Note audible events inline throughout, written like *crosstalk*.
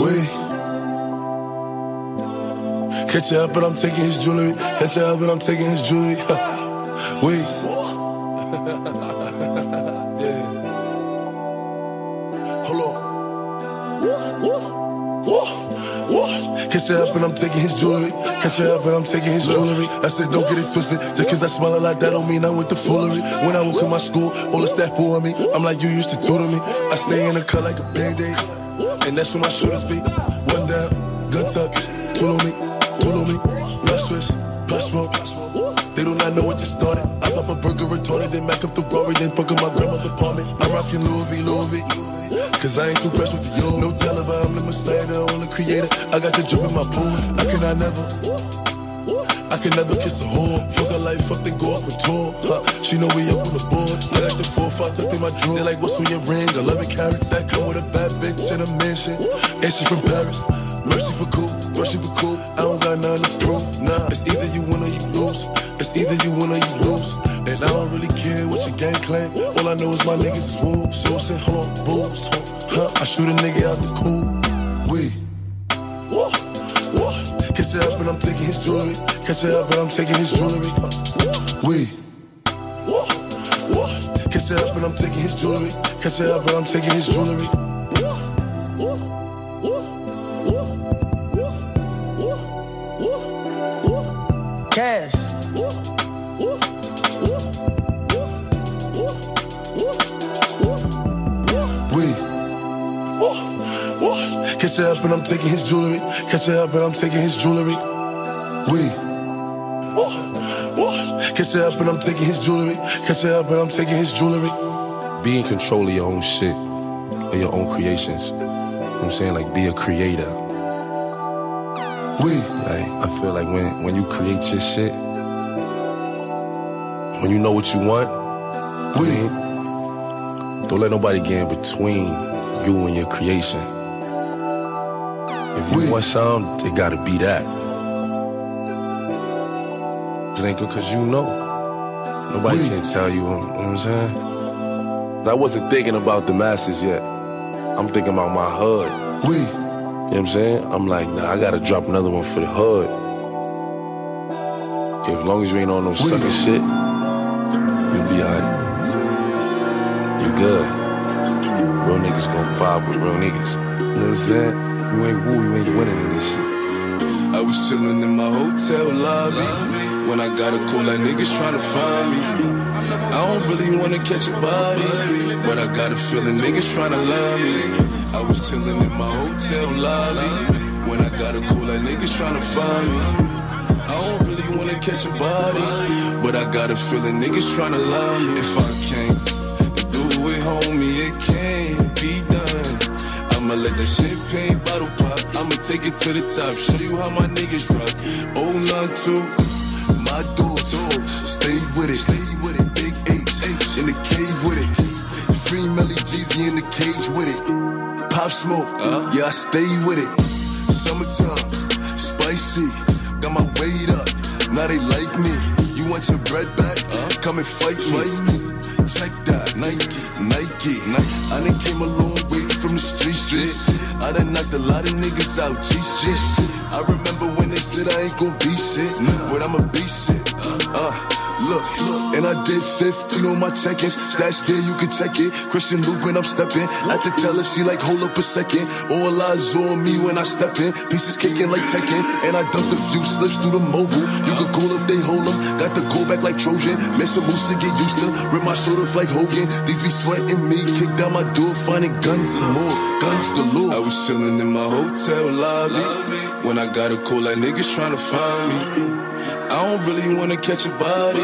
Wait. Catch up, but I'm taking his jewelry. Catch up, but I'm taking his jewelry. Wait. *laughs* yeah. Hold. Catch up, and I'm taking his jewelry. Catch up, and I'm taking his jewelry. I said, don't get it twisted. Just cause I smell a lot, that don't mean I'm with the foolery. When I walk in my school, all the staff for me. I'm like, you used to tutor me. I stay in the cut like a band aid. And that's where my shooters be. One down, gun tuck, two on me, two on me. Blood switch, blood smoke. They do not know what just started. I pop a burger retorted, then mac up the Rory, then fuck up my grandma's apartment. I'm rocking Louis V, Louis V. Cause I ain't too pressed with the yo. No teller, but I'm the messiah, the only creator. I got the drip in my pool. I cannot never. I can never kiss a whore. Fuck a life up, then go up and tour. Huh. She know we up on the board. I got the four, five tucked in my drawer. They like, what's on your ring? 11 carats. That come with a bad bitch in a mansion. And she from Paris. Mercy for cool, mercy for cool. I don't got nothing to prove. Nah, it's either you win or you lose. It's either you win or you lose. And I don't really care what your gang claim. All I know is my niggas is woo. So I said, hold on, booze. Huh? I shoot a nigga out the cool. We. Catch it up and I'm taking his jewelry. Catch it up and I'm taking his jewelry. We. Catch it up and I'm taking his jewelry. Catch it up and I'm taking his jewelry. Cash. We. Catch it up and I'm taking his jewelry. Catch it up and I'm taking his jewelry. We. Catch it up and I'm taking his jewelry. Catch it up and I'm taking his jewelry. Be in control of your own shit, of your own creations. You know what I'm saying? Like, be a creator. We. Like, I feel like when, when you create your shit, when you know what you want, We. I mean, don't let nobody get in between you and your creation. If you We. want something, it gotta be that. It ain't good cause you know. Nobody We. can tell you, you know what I'm saying? I wasn't thinking about the masses yet. I'm thinking about my hood. We. You know what I'm saying? I'm like, nah, I gotta drop another one for the hood. As long as you ain't on no sucker shit, you'll be alright. You good. Real niggas gon' vibe with real niggas. You know what I'm saying? You ain't woo, you ain't winning in this shit. I was chillin' in my hotel lobby when I got a call, like niggas trying to find me. I don't really wanna catch a body, but I got a feeling niggas trying to line me. I was chilling in my hotel lobby. When I got a call, like niggas trying to find me. I don't really wanna catch a body, but I got a feeling niggas trying to line me. If I can't do it, homie, it can't be done. I'ma let that champagne bottle pop. I'ma take it to the top, show you how my niggas rock. 092 with it. Stay with it. Big H, in the cave with it. Free Melly Jeezy in the cage with it. Pop smoke, uh-huh. yeah, I stay with it. Summertime, spicy. Got my weight up. Now they like me. You want your bread back? Uh-huh. Come and fight, fight me. Check that, Nike, Nike. Nike. I done came a long way from the street shit. I done knocked a lot of niggas out, G shit. I remember when they said I ain't gon' be shit, but I'ma be shit. Uh-huh. Uh, look, and I did 15 on my check-ins. Stash there, you can check it. Christian Lou when I'm stepping. At the teller, she like, hold up a second. All eyes on me when I step in. Pieces kicking like Tekken. And I dumped a few slips through the mobile. You could call if they hold them. Got the go back like Trojan. Miss a moose to get used to. Rip my shoulder like Hogan. These be sweating me. Kick down my door, finding guns and more. Guns galore. I was chilling in my hotel lobby. When I got a call, like niggas trying to find me. I don't really wanna catch a body,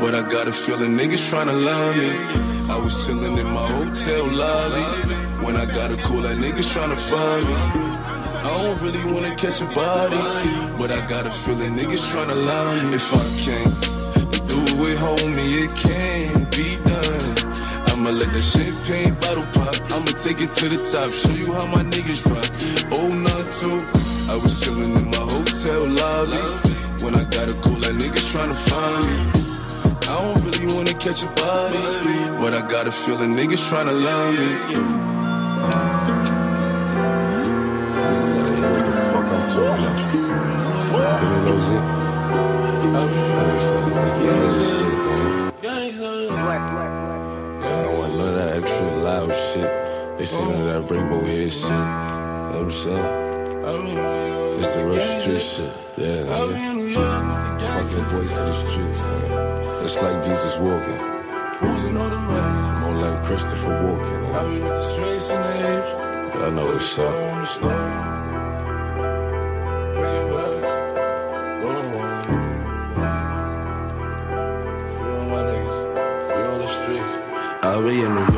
but I got a feeling niggas tryna line me. I was chillin' in my hotel lobby when I got a call that niggas tryna find me. I don't really wanna catch a body, but I got a feeling niggas tryna lie me. If I can't do it, homie, it can't be done. I'ma let the champagne bottle pop. I'ma take it to the top, show you how my niggas rock. Oh, not two. I was chillin' in my hotel lobby when I got a cool like niggas tryna find me. I don't really wanna catch a body, but I got a feeling niggas trying to line me. That extra loud shit. They say none of that rainbow head shit. You know what I'm saying? It's the real street shit. Yeah, nigga. Fucking voice of the streets, man. It's like Jesus walking. More like Christopher walking. I know what's up. I be in New York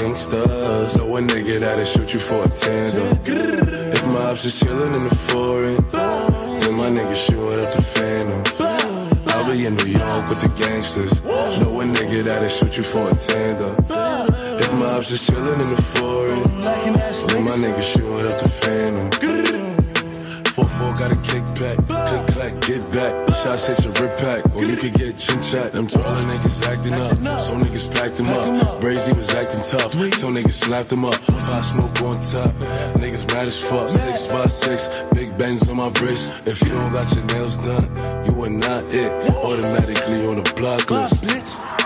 with gangsters. So a nigga that'll shoot you for a tandem. If my ops is chillin' in the foreign, then my nigga shootin' up the phantom. I'll be in New York with the gangsters. Know a nigga that'll shoot you for a tandem. If my ops is chillin' in the foreign, then my nigga shootin' up the phantom. 4-4 got a kickback. Click clack, get back. Shots hit your rip pack, or you could get chin chat. Them taller niggas acting up, so niggas packed him up. Brazy was acting tough, so niggas slapped him up. Pop smoke on top, niggas mad as fuck. Six by six, big bends on my wrist. If you don't got your nails done, you are not it. Automatically on the block list.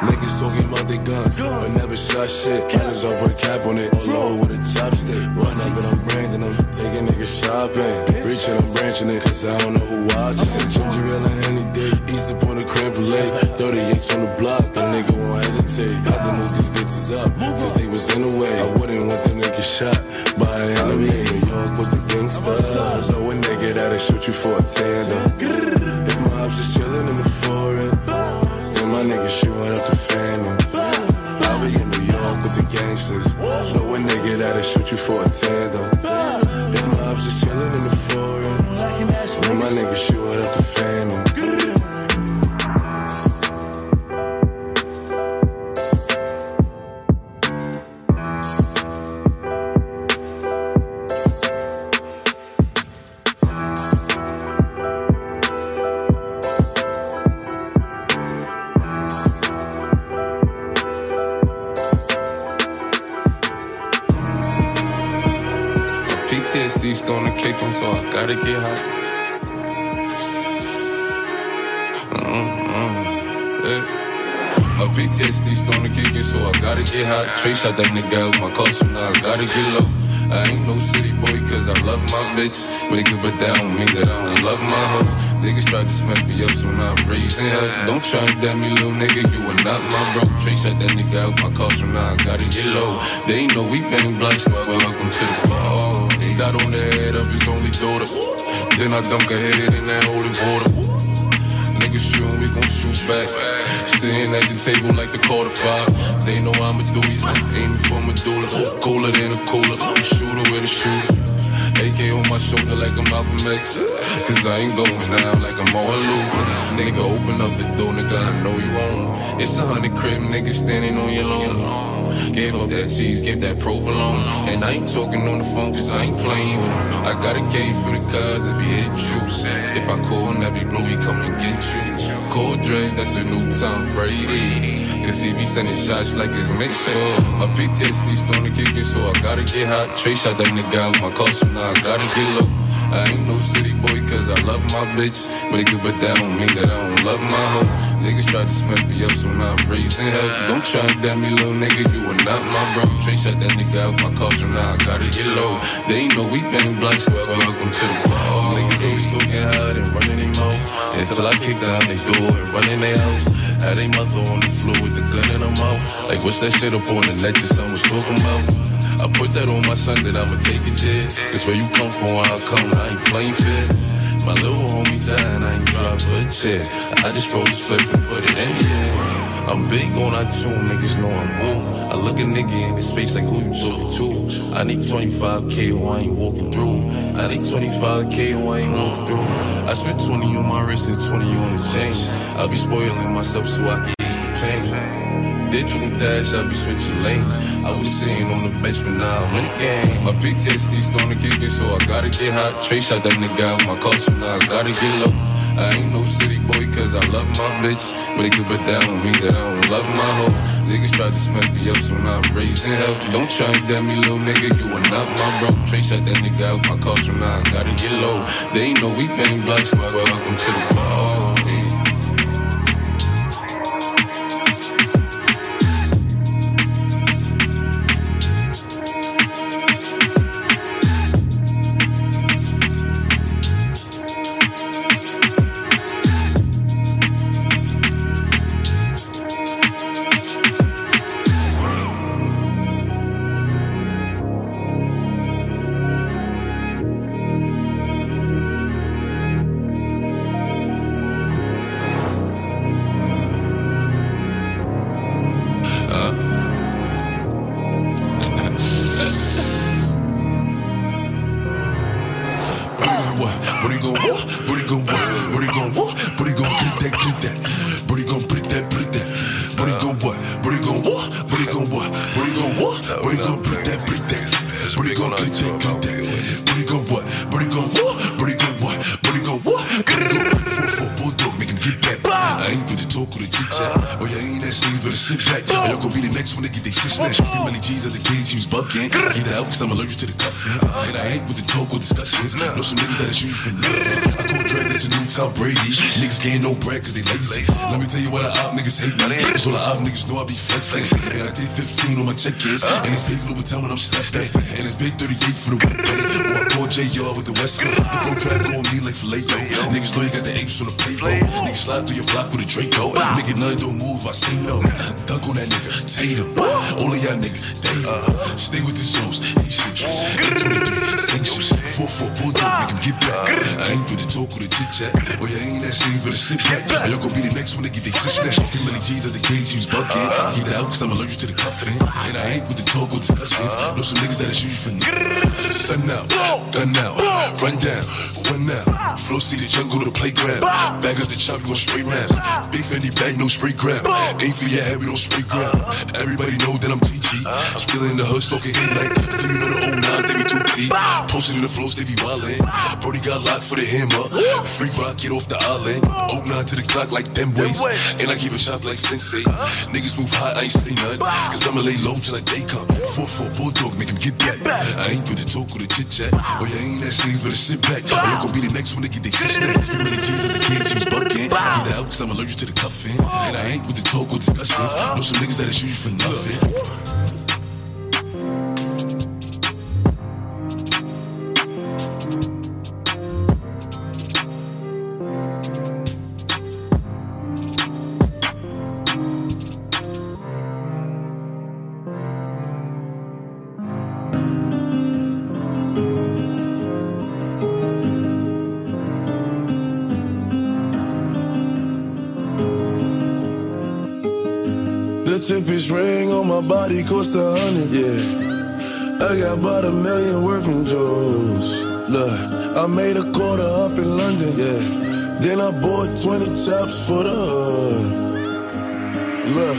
Niggas talking about their guns, but never shot shit. Killers over a cap on it, all low with a chopstick. Run up and I'm branding them, taking niggas shopping. Reaching, I'm branching it, cause I don't know who watches. Ginger ale and any day, East up on the creme brulee. 38s on the block, the nigga won't hesitate. Had to move these bitches up, cause they was in the way. I wouldn't want the nigga shot by an enemy. New York with the gangsters. So a nigga that'll shoot you for a tandem. If my ops is chillin' in the foreign, then my nigga shootin' up the phantom. I'll be in New York with the gangsters. Know a nigga that'll shoot you for a tandem. Hell. Don't try and damn me, little nigga, you are not my bro. Trey shot that nigga out my so now I gotta get low. They ain't know we bang blunts, welcome to the ball. Got on the head of his only daughter. Then I dunk her head in that holy water. Niggas shootin', we gon' shoot back. Sitting at the table like the quarter five. They know I'm a doozy, aiming for my medulla. Cooler than a cooler, shooter with a shooter. AK on my shoulder like I'm Malcolm X. Cause I ain't going out like I'm all Luke. Nigga, open up the door, nigga, I know you on. It's a hundred crib nigga, standing on your lawn. Give up that cheese, give that provolone. And I ain't talking on the phone cause I ain't playing. I got a game for the cuz if he hit you. If I call him, that be blue, he come and get you. Call Dre, that's the new Tom Brady. Cause he be sending shots like it's mixing. My PTSD starting to kick in, so I gotta get hot. Trey shot that nigga out my car, so now I gotta get low. I ain't no city boy cause I love my bitch. Nigga, but that don't mean that I don't love my hoe. Niggas try to smack me up, so now I'm raising hell. Don't try and damn me, little nigga, you are not my bro. Trey shot that nigga out my car, so now I gotta get low. They ain't know we bang blunts, well, welcome to the ball. Niggas always talking hard and running their mouth. Until I kick down they door and running their house. Had a mother on the floor with the gun in her mouth. Like, what's that shit up on the net your son was talking about? I put that on my son that I'ma take it there. It's where you come from, where I come, I ain't playing fair. My little homie died, I ain't drop a tear. I just rolled the split and put it in air. I'm big on I two niggas know I'm bull. I look a nigga in his face like who you talking to? I need 25k or I ain't walking through. I need 25k or I ain't walking through. I spent 20 on my wrist and 20 on the chain. I be spoiling myself so I can ease the pain. Digital dash, I be switching lanes. I was sitting on the bench, but now I'm in the game. My PTSD starting to kick in, so I gotta get hot. Trey shot that nigga out my car, so now I gotta get low. I ain't no city boy, cause I love my bitch. Make it but that don't mean that I don't love my hoe. Niggas try to smack me up, so now I'm raising up. Don't try and damn me, little nigga, you are not my bro. Trey shot that nigga out my car, so now I gotta get low. They know we been black, so I welcome to the party. You for nothing. I call Drake, that's a new Tom Brady. Niggas gain no bread cause they lazy. Let me tell you why the op niggas hate me. Cause all the op niggas know I be flexing. And I did 15 on my check-ins. And it's big Louboutin when I'm stepping. And it's big 38 for the wet day. Or I call JR with the West End. The pro trap on me like filet yo. Niggas know you got the apes on the payroll. Niggas slide through your block with a Draco. Nigga, none don't move, I say no. Dunk on that nigga, Tatum. All of y'all niggas, David. Stay with the Zeus, ain't shit. 23, sanction. 4-4 bulldog, make him get back. I ain't with the talk or the chit chat. Oh, yeah, ain't that shit, better sit back. Or y'all gon' be the next one to get they shit snatched. Three million G's at the cage, he was bucking. Get out, cause I'm allergic to the cuffing. And I ain't with the talk or discussions. Know some niggas that'll shoot you for nothing. Sun out, gun out, run down, one out. Flow see the jungle to the playground. Bag up the chop, you gon' spray rounds. Big Fendi bag, no Sprayground. Ain't for your head, we don't spray ground. Uh-huh. Everybody know that I'm GG. Uh-huh. Still in the hood, smoking like. Do you know the old nines, they be 2T. Posted in the flows, they be wildin'. Brody got locked for the hammer. Free rock, get off the island. 09 to the clock like them ways. And I keep it sharp like Sensei. Uh-huh. Niggas move high, I ain't say none. Cause I'ma lay low till like they come. 4-4 bulldog, make him get back. I ain't with the talk or the chit chat. Oh, yeah, ain't that sleeves, better sit back. Or you gon' be the next one to get they. Three million G's at the she was bucking. Get out, cause I'm allergic to the cuffing. And I ain't with the talk or discussions. Uh-huh. Know some niggas that'll shoot you for nothing. Body cost a hundred, yeah. I got about a million worth from. Look, I made a quarter up in London, yeah. Then I bought 20 chops for the hood. Look,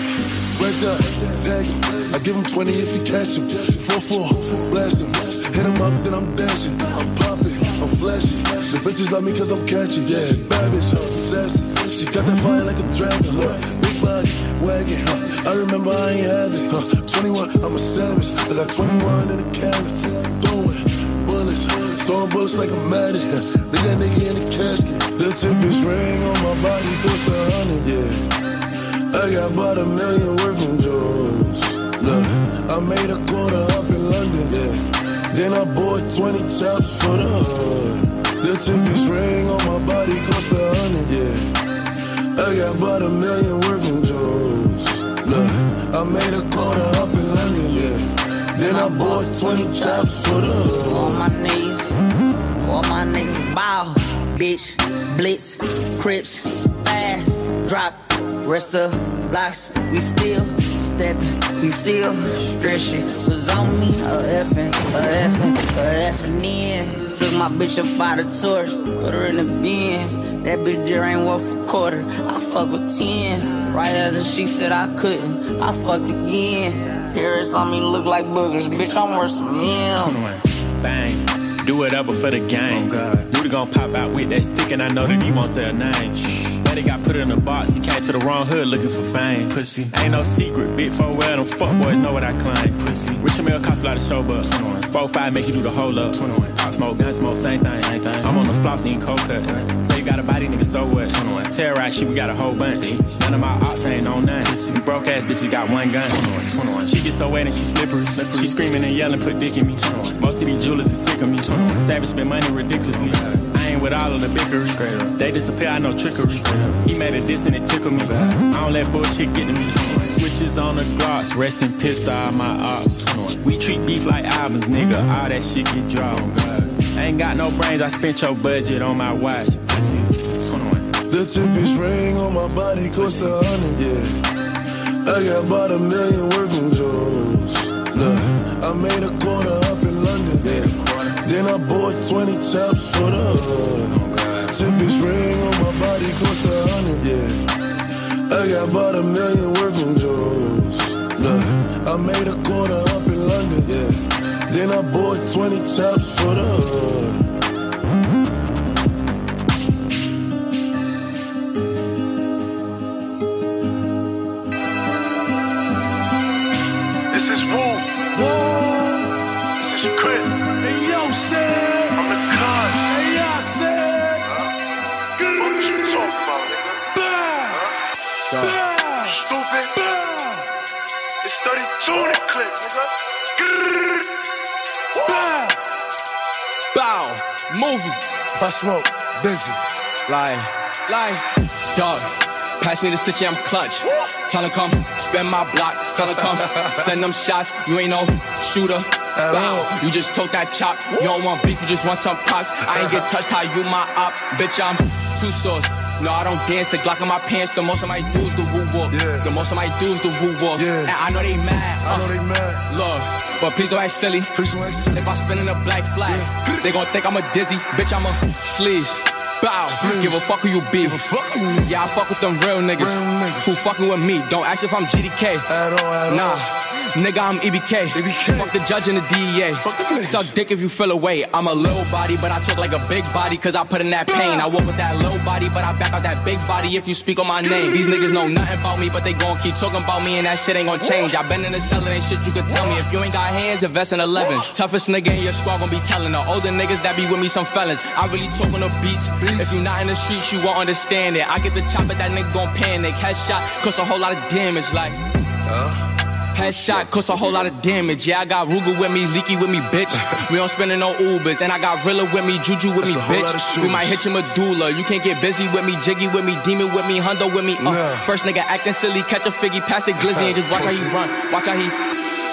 right up, tag. I give him 20 if he catch him. 4-4, blast him. Hit him up, then I'm dashing. I'm popping, I'm flashy. The bitches love me cause I'm catchy, yeah. Bad bitch, sassy. She got that fire like a dragon, look. Big body, wagon, huh? I remember I ain't had it, huh? 21, I'm a savage. I got 21 in the carats. Throwing bullets, throwing bullets like a maddy. Huh? Leave that nigga in the casket. The tip-ish ring on my body cost a hundred, yeah. I got about a million worth from George. Look, I made a quarter up in London, yeah. Then I bought 20 chops for the hood. The tip-ish ring on my body cost a hundred, yeah. I got about a million from George. Look, I made a quarter up in London, yeah. Then I bought 20 chops for the on my knees. All my niggas bow. Bitch, blitz, crips, fast, drop, rest of blocks. We still stepping, we still stretching. Was on me, a effing, a effing, a effing in. Took my bitch up by the torch, put her in the bins. That bitch there ain't worth a quarter. I fuck with tens. Right after she said I couldn't, I fucked again. Harris on me look like boogers, bitch. I'm worth some M. Bang. Do whatever for the game. Oh Rudy gon' pop out with that stick, and I know that he won't say a name. He got put in a box, he came to the wrong hood looking for fame. Pussy. Ain't no secret, big four well, them fuck boys know what I claim. Pussy. Rich Mill cost a lot of show, but 4 5 make you do the whole up. 21. Pop smoke, gun smoke, same thing. Same thing. I'm on the floss eating cold cut. Say you got a body, nigga, so what? 21. Terrorize shit, we got a whole bunch. None of my ops ain't on none. Pussy. Broke ass bitches got one gun. 21. 21. She get so wet and she slippery. slippery. She screaming and yelling, put dick in me. 21. Most of these jewelers is sick of me. 21. Savage spend money ridiculously. Ain't with all of the bickery. They disappear, I know trickery. He made a diss and it tickled me. I don't let bullshit get to me. Switches on the gloss, resting pissed all my ops. We treat beef like albums, nigga. All that shit get dropped. I ain't got no brains, I spent your budget on my watch. The cheapest ring on my body cost a hundred, yeah. I got about a million working jewels. Look, I made a quarter up in London, yeah. Then I bought 20 chops for the hood. Cheapest ring on my body cost a hundred, yeah. I got about a million working jewels. Look, I made a quarter up in London, yeah. Then I bought 20 chops for the hood. Bow, Bow. movie. I smoke, busy. Lie, lie, dog. Pass me the city, I'm clutch. Tell come, spend my block. Tell come, *laughs* send them shots. You ain't no shooter. Bow, you just took that chop. You don't want beef, you just want some pops. I ain't get touched, how you my op. Bitch, I'm two sauce. No, I don't dance. The Glock in my pants. The most of my dudes the woo walk. Yeah. The most of my dudes the woo walk. Yeah. And I know they mad. I know they uh. mad. Look, but please don't act silly. Please don't act silly. If I spin in a black flag, Yeah. they gon' think I'm a dizzy. Bitch, I'm a sleaze. Bow, mm. give a fuck who you be. Yeah, I fuck with them real niggas. Who fucking with me. Don't ask if I'm GDK. At all, at Nah, nigga, I'm EBK. EBK. Fuck the judge and the DEA. Fuck them niggas. Suck dick if you feel away. I'm a little body, but I talk like a big body, cause I put in that pain. I walk with that low body, but I back out that big body if you speak on my name. These niggas know nothing about me, but they gon' keep talking about me, and that shit ain't gon' change. I been in the cellar, ain't shit you could tell me. If you ain't got hands, invest in 11. Toughest nigga in your squad gon' be telling the older niggas that be with me some felons. I really talk on the beats. If you not in the streets, you won't understand it. I get the chop, but that nigga gon' panic. Headshot, cause a whole lot of damage, like. Headshot cause a whole lot of damage. Yeah, I got Ruger with me, Leaky with me, bitch. *laughs* We don't spendin' no Ubers, and I got Rilla with me, Juju with That's me, a whole lot of bitch. We might hit your medulla. You can't get busy with me, Jiggy with me, Demon with me, Hundo with me. Uh, Nah. First nigga acting silly, catch a figgy, pass the glizzy, and just watch how he run. Watch how he,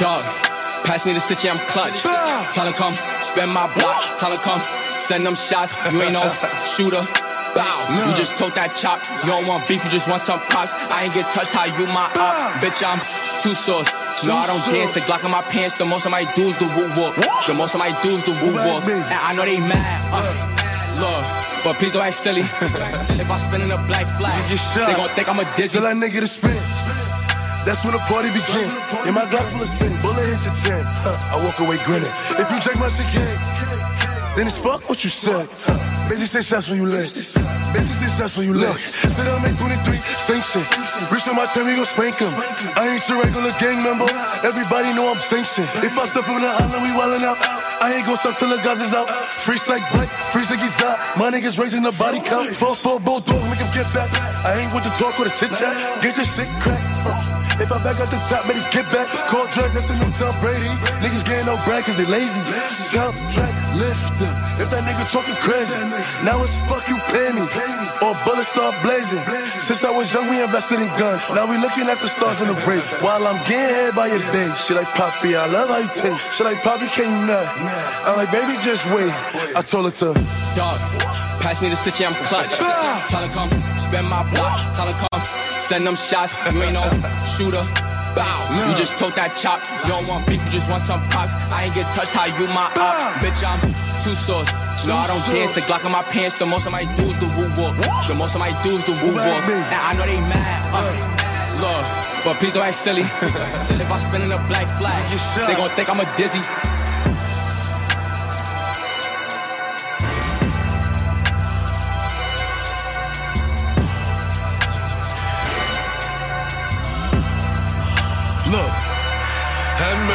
dog. Pass me the city, I'm clutch. Tell him come, spend my block. Tell him come, send them shots. You ain't no *laughs* shooter. Bow. You just took that chop. You don't want beef, you just want some pops. I ain't get touched, how you my op. Bitch, I'm two sauce. No, I don't dance. The. Glock in my pants. The most of my dudes the woo walk. The most of my dudes the woo walk. And I know they mad. Uh, look, but please don't act silly. *laughs* if I spin in a black flag, You get shot. they gon' think I'm a dizzy. Till that nigga to spin. That's when the party begin. In my Glock full of sin, bullet hit your chin. Huh, I walk away grinning. If you check my shit, then it's fuck what you said. Huh, Busy shots when you lick. Busy shots when you lick. Sit down, make 23, sink shit. Reach on my time, we gon' spank him. I ain't your regular gang member. Everybody know I'm sanctioned. If I step up in the island, we wildin' out. I ain't gon' stop till the guys is out. Free like Blake, free like he's out. My niggas raising the body count. Four, four, bulldog, make him get back. I ain't with the talk or the chit chat. Get your shit cracked. If I back at the top, better get back. Call Drake, that's a new Tom Brady. Niggas getting no brag cause they lazy. Top track lifter. If that nigga talking crazy, now it's fuck you pay me. Or bullets start blazing. Since I was young, we invested in guns. Now we looking at the stars in the break. While I'm getting head by your babe. She like Poppy, I love how you taste. She like Poppy can't nut. I'm like, baby, just wait. I told her to. Dog, pass me the city, I'm clutch. Tell him come, spend my block. Tell him come, send them shots. You ain't no shooter. Bow. You just took that chop. You don't want beef, you just want some pops. I ain't get touched, how you my op. Bitch, I'm two sauce. No, I don't dance. The Glock in my pants. The most of my dudes the woo walk. The most of my dudes the woo walk. And I know they mad. Uh, Look, but please don't act silly. *laughs* if I spin in a black flag, they gon' think I'm a dizzy.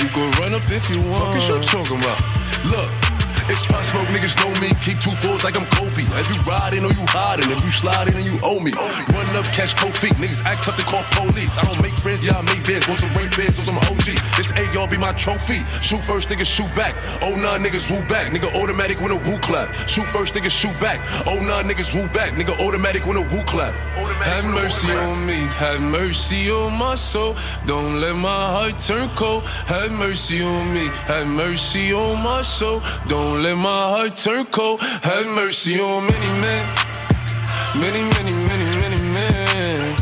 You can run up if you want. Fuck is you talking about? Look. It's pop smoke, niggas know me. Keep two fours like I'm Kobe. As you riding or you hiding, if you sliding and you owe me. Run up, catch cold feet. Niggas act tough to call police. I don't make friends, yeah, I make bids. Want some rain bids, want some OG. This A, y'all be my trophy. Shoot first, niggas shoot back. Oh, nah, niggas woo back. Nigga automatic when a woo clap. Shoot first, niggas shoot back. Oh, nah, niggas woo back. Nigga automatic when a woo clap. Have mercy on me, have mercy on my soul. Don't let my heart turn cold. Have mercy on me, have mercy on my soul. Don't let my heart turn cold. Have mercy on many men, many, many, many, many men.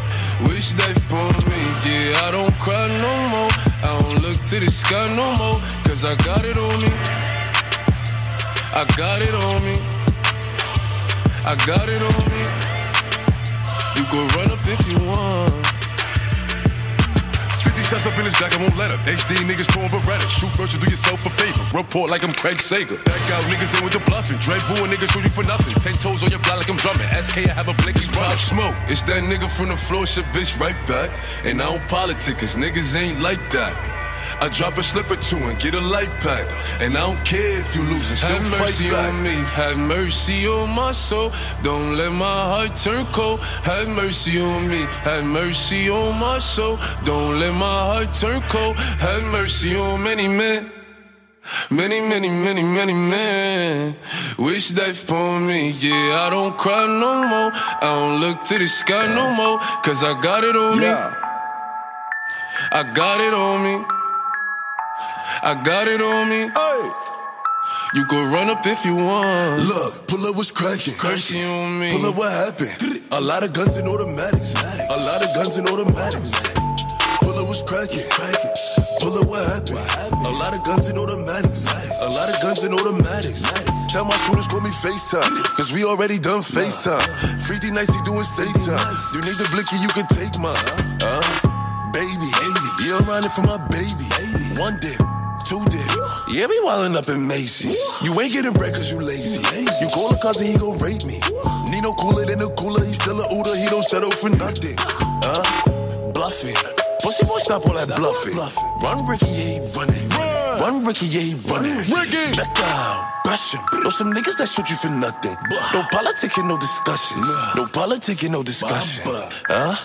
Wish life for me, yeah, I don't cry no more. I don't look to the sky no more, cause I got it on me. I got it on me. I got it on me. You go run up if you want. 50 shots up in his back, I won't let up. HD niggas pouring Beretta. Shoot first, you do yourself a favor. Report like I'm Craig Sager. Back out niggas in with the bluffing. Dread boo and niggas shoot you for nothing. Ten toes on your block like I'm drumming. SK, I have a blink, it's Pop smoke, it's that nigga from the floor, shit bitch right back. And I don't politic, cause niggas ain't like that. I drop a slip or two and get a light pack. And I don't care if you lose and still Have mercy back. on me, have mercy on my soul. Don't let my heart turn cold. Have mercy on me, have mercy on my soul. Don't let my heart turn cold. Have mercy on many men. Many, many, many, many men wish death upon me. Yeah, I don't cry no more. I don't look to the sky no more. Cause I got it on me. I got it on me. I got it on me. You could run up if you want. Look, pull up what's cracking. Mercy on me. Pull up what happened. A lot of guns and automatics. A lot of guns and automatics. Pull up what's cracking. Pull up what happened. A lot of guns and automatics. A lot of guns and automatics. Tell my shooters call me FaceTime. Cause we already done FaceTime. Free D Nicey doing state time. You need the blicky, you can take mine. Uh, baby. I'm riding for my baby. One dip. Two dip. Yeah, we wildin' up in Macy's. You ain't getting bread cause you lazy. You call a cousin, he gon' rape me. Nino cooler than a cooler, he still a Uda, he don't settle for nothing. Uh, bluffing. Pussy boy, stop all that bluffing. Run Ricky, yeah, he running. Run Ricky, yeah, he running. Ricky. Let down. Brush him. Know some niggas that shoot you for nothing. No politicking, no discussions. No politicking, no discussion. Huh?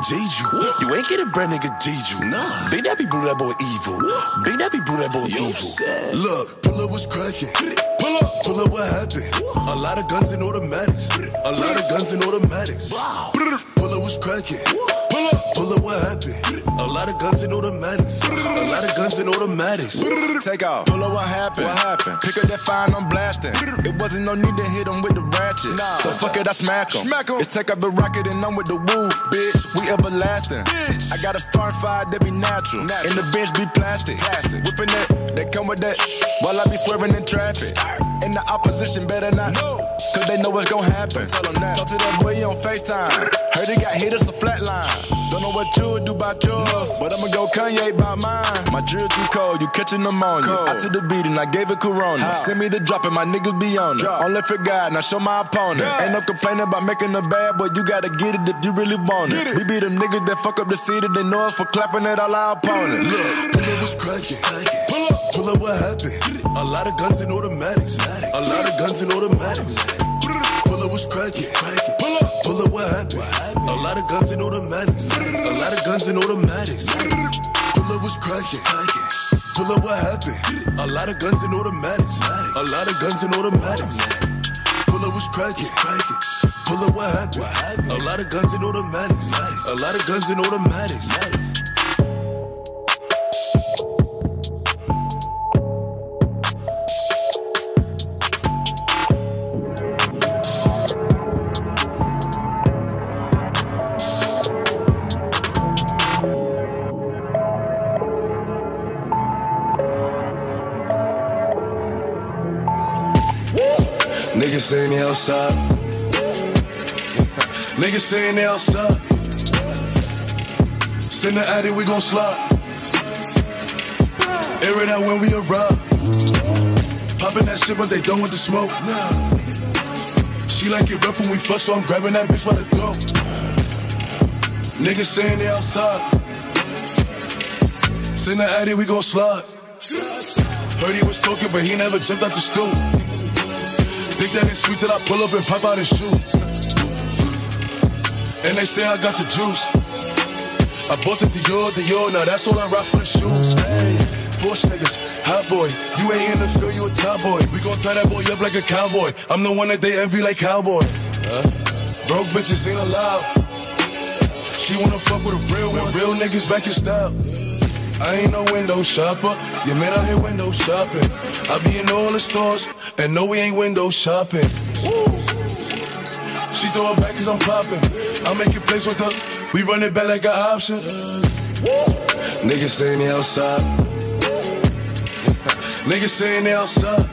Jeju. You ain't getting bread, nigga, Jeju. Nah. Big Daddy blew that boy evil. Big Daddy blew that boy evil. Look, pull up what's cracking. Pull up, pull up what happened. A lot of guns and automatics. A lot of guns and automatics. Wow. Pull up what's cracking. Pull up, what happened. A lot of guns and automatics. A lot of guns and automatics. Take off. Pull up what happened. What happened? Pick up that fine, I'm blasting. It wasn't no need to hit him with the ratchet. Nah. So fuck it, I smack him. Smack him. It's take up the rocket and I'm with the woo, bitch. We everlasting. I got a starting fire that be natural. And the bench be plastic. plastic. Whipping that, they come with that. While I be swerving in traffic. And the opposition better not. Cause they know what's gonna happen. Tell them that. Talk to that boy on FaceTime. Heard he got hit us a flat line. Don't know what you would do about yours. But I'ma go Kanye by mine. My drill too cold, you catching pneumonia. I took the beat and I gave it Corona. Send me the drop and my niggas be on it. Only for God, now show my opponent. Ain't no complaining about making a bad, but you gotta get it if you really want it. We be them niggas that fuck up the city, they know us for clapping at all our opponents. Look, pull up what's cracking. Pull up, pull up what happened. A lot of guns and automatics. A lot of guns and automatics. Pull up what's cracking. Pull up, what happened. A lot of guns and automatics. A lot of guns and automatics. Pull up what's cracking. Pull up what happened. A lot of guns and automatics. A lot of guns and automatics. Pull up what's cracking. Pull up what happened. A lot of guns and automatics. A lot of guns and automatics. Saying they outside. Niggas saying they outside. Send the addy, we gon' slide. Air it out when we arrive. Popping that shit, but they done with the smoke. She like it rough when we fuck, so I'm grabbing that bitch by the throat. Niggas saying they outside. Send the addy, we gon' slide. Heard he was talking, but he never jumped out the stool. Think that it's sweet till I pull up and pop out his shoe. And they say I got the juice. I bought the Dior, Dior, now that's all I rock for the shoes. Hey, Porsche niggas, hot boy. You ain't in the field, you a top boy. We gon' tie that boy up like a cowboy. I'm the one that they envy like cowboy. Broke bitches ain't allowed. She wanna fuck with a real one. Real niggas back in style. I ain't no window shopper. Yeah, man, I hit window shopping. I be in all the stores, and no, we ain't window shopping. She throw it back cause I'm popping. I make it plays with her. We run it back like an option. Niggas saying they outside. Niggas saying they outside.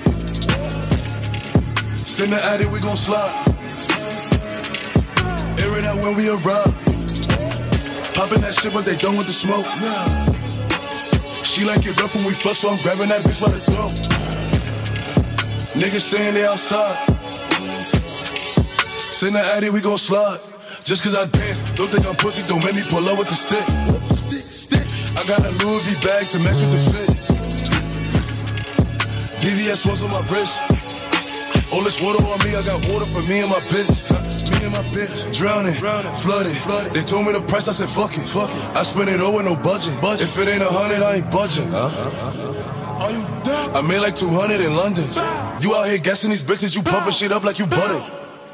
Send the addy, we gon' slide. Air it out when we arrive. Popping that shit, but they done with the smoke. She like it rough when we fuck, so I'm grabbing that bitch by the throat. Niggas saying they outside. Send the addy, we gon' slide. Just cause I dance, don't think I'm pussy, don't make me pull up with the stick. Stick, stick. I got a Louis V bag to match with the fit. VVS was on my wrist. All this water on me, I got water for me and my bitch. Me and my bitch, drowning, flooded. They told me the price, I said fuck it, fuck it. I spent it all with no budget. If it ain't a hundred, I ain't budging. Are you dumb? I made like 200 in London. You out here guessing these bitches, you pumping shit up like you butter.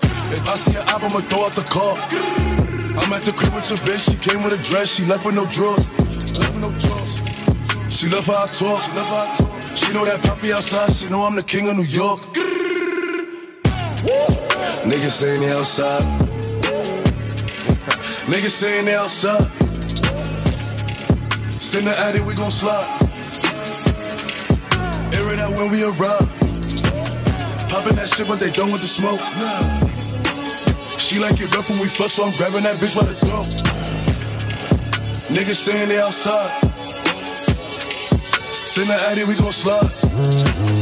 If I see an app, I'ma throw out the car. I'm at the crib with your bitch, she came with a dress, she left with no drawers. Left with no drawers. She love how I talk, she love how I talk. She know that poppy outside, she know I'm the king of New York. Niggas saying they outside. Niggas saying they outside. Send the addy, we gon' slide. Air it out when we arrive. Popping that shit, but they done with the smoke. She like it rough when we fuck, so I'm grabbing that bitch by the throat. Niggas saying they outside. Send the addy, we gon' slide.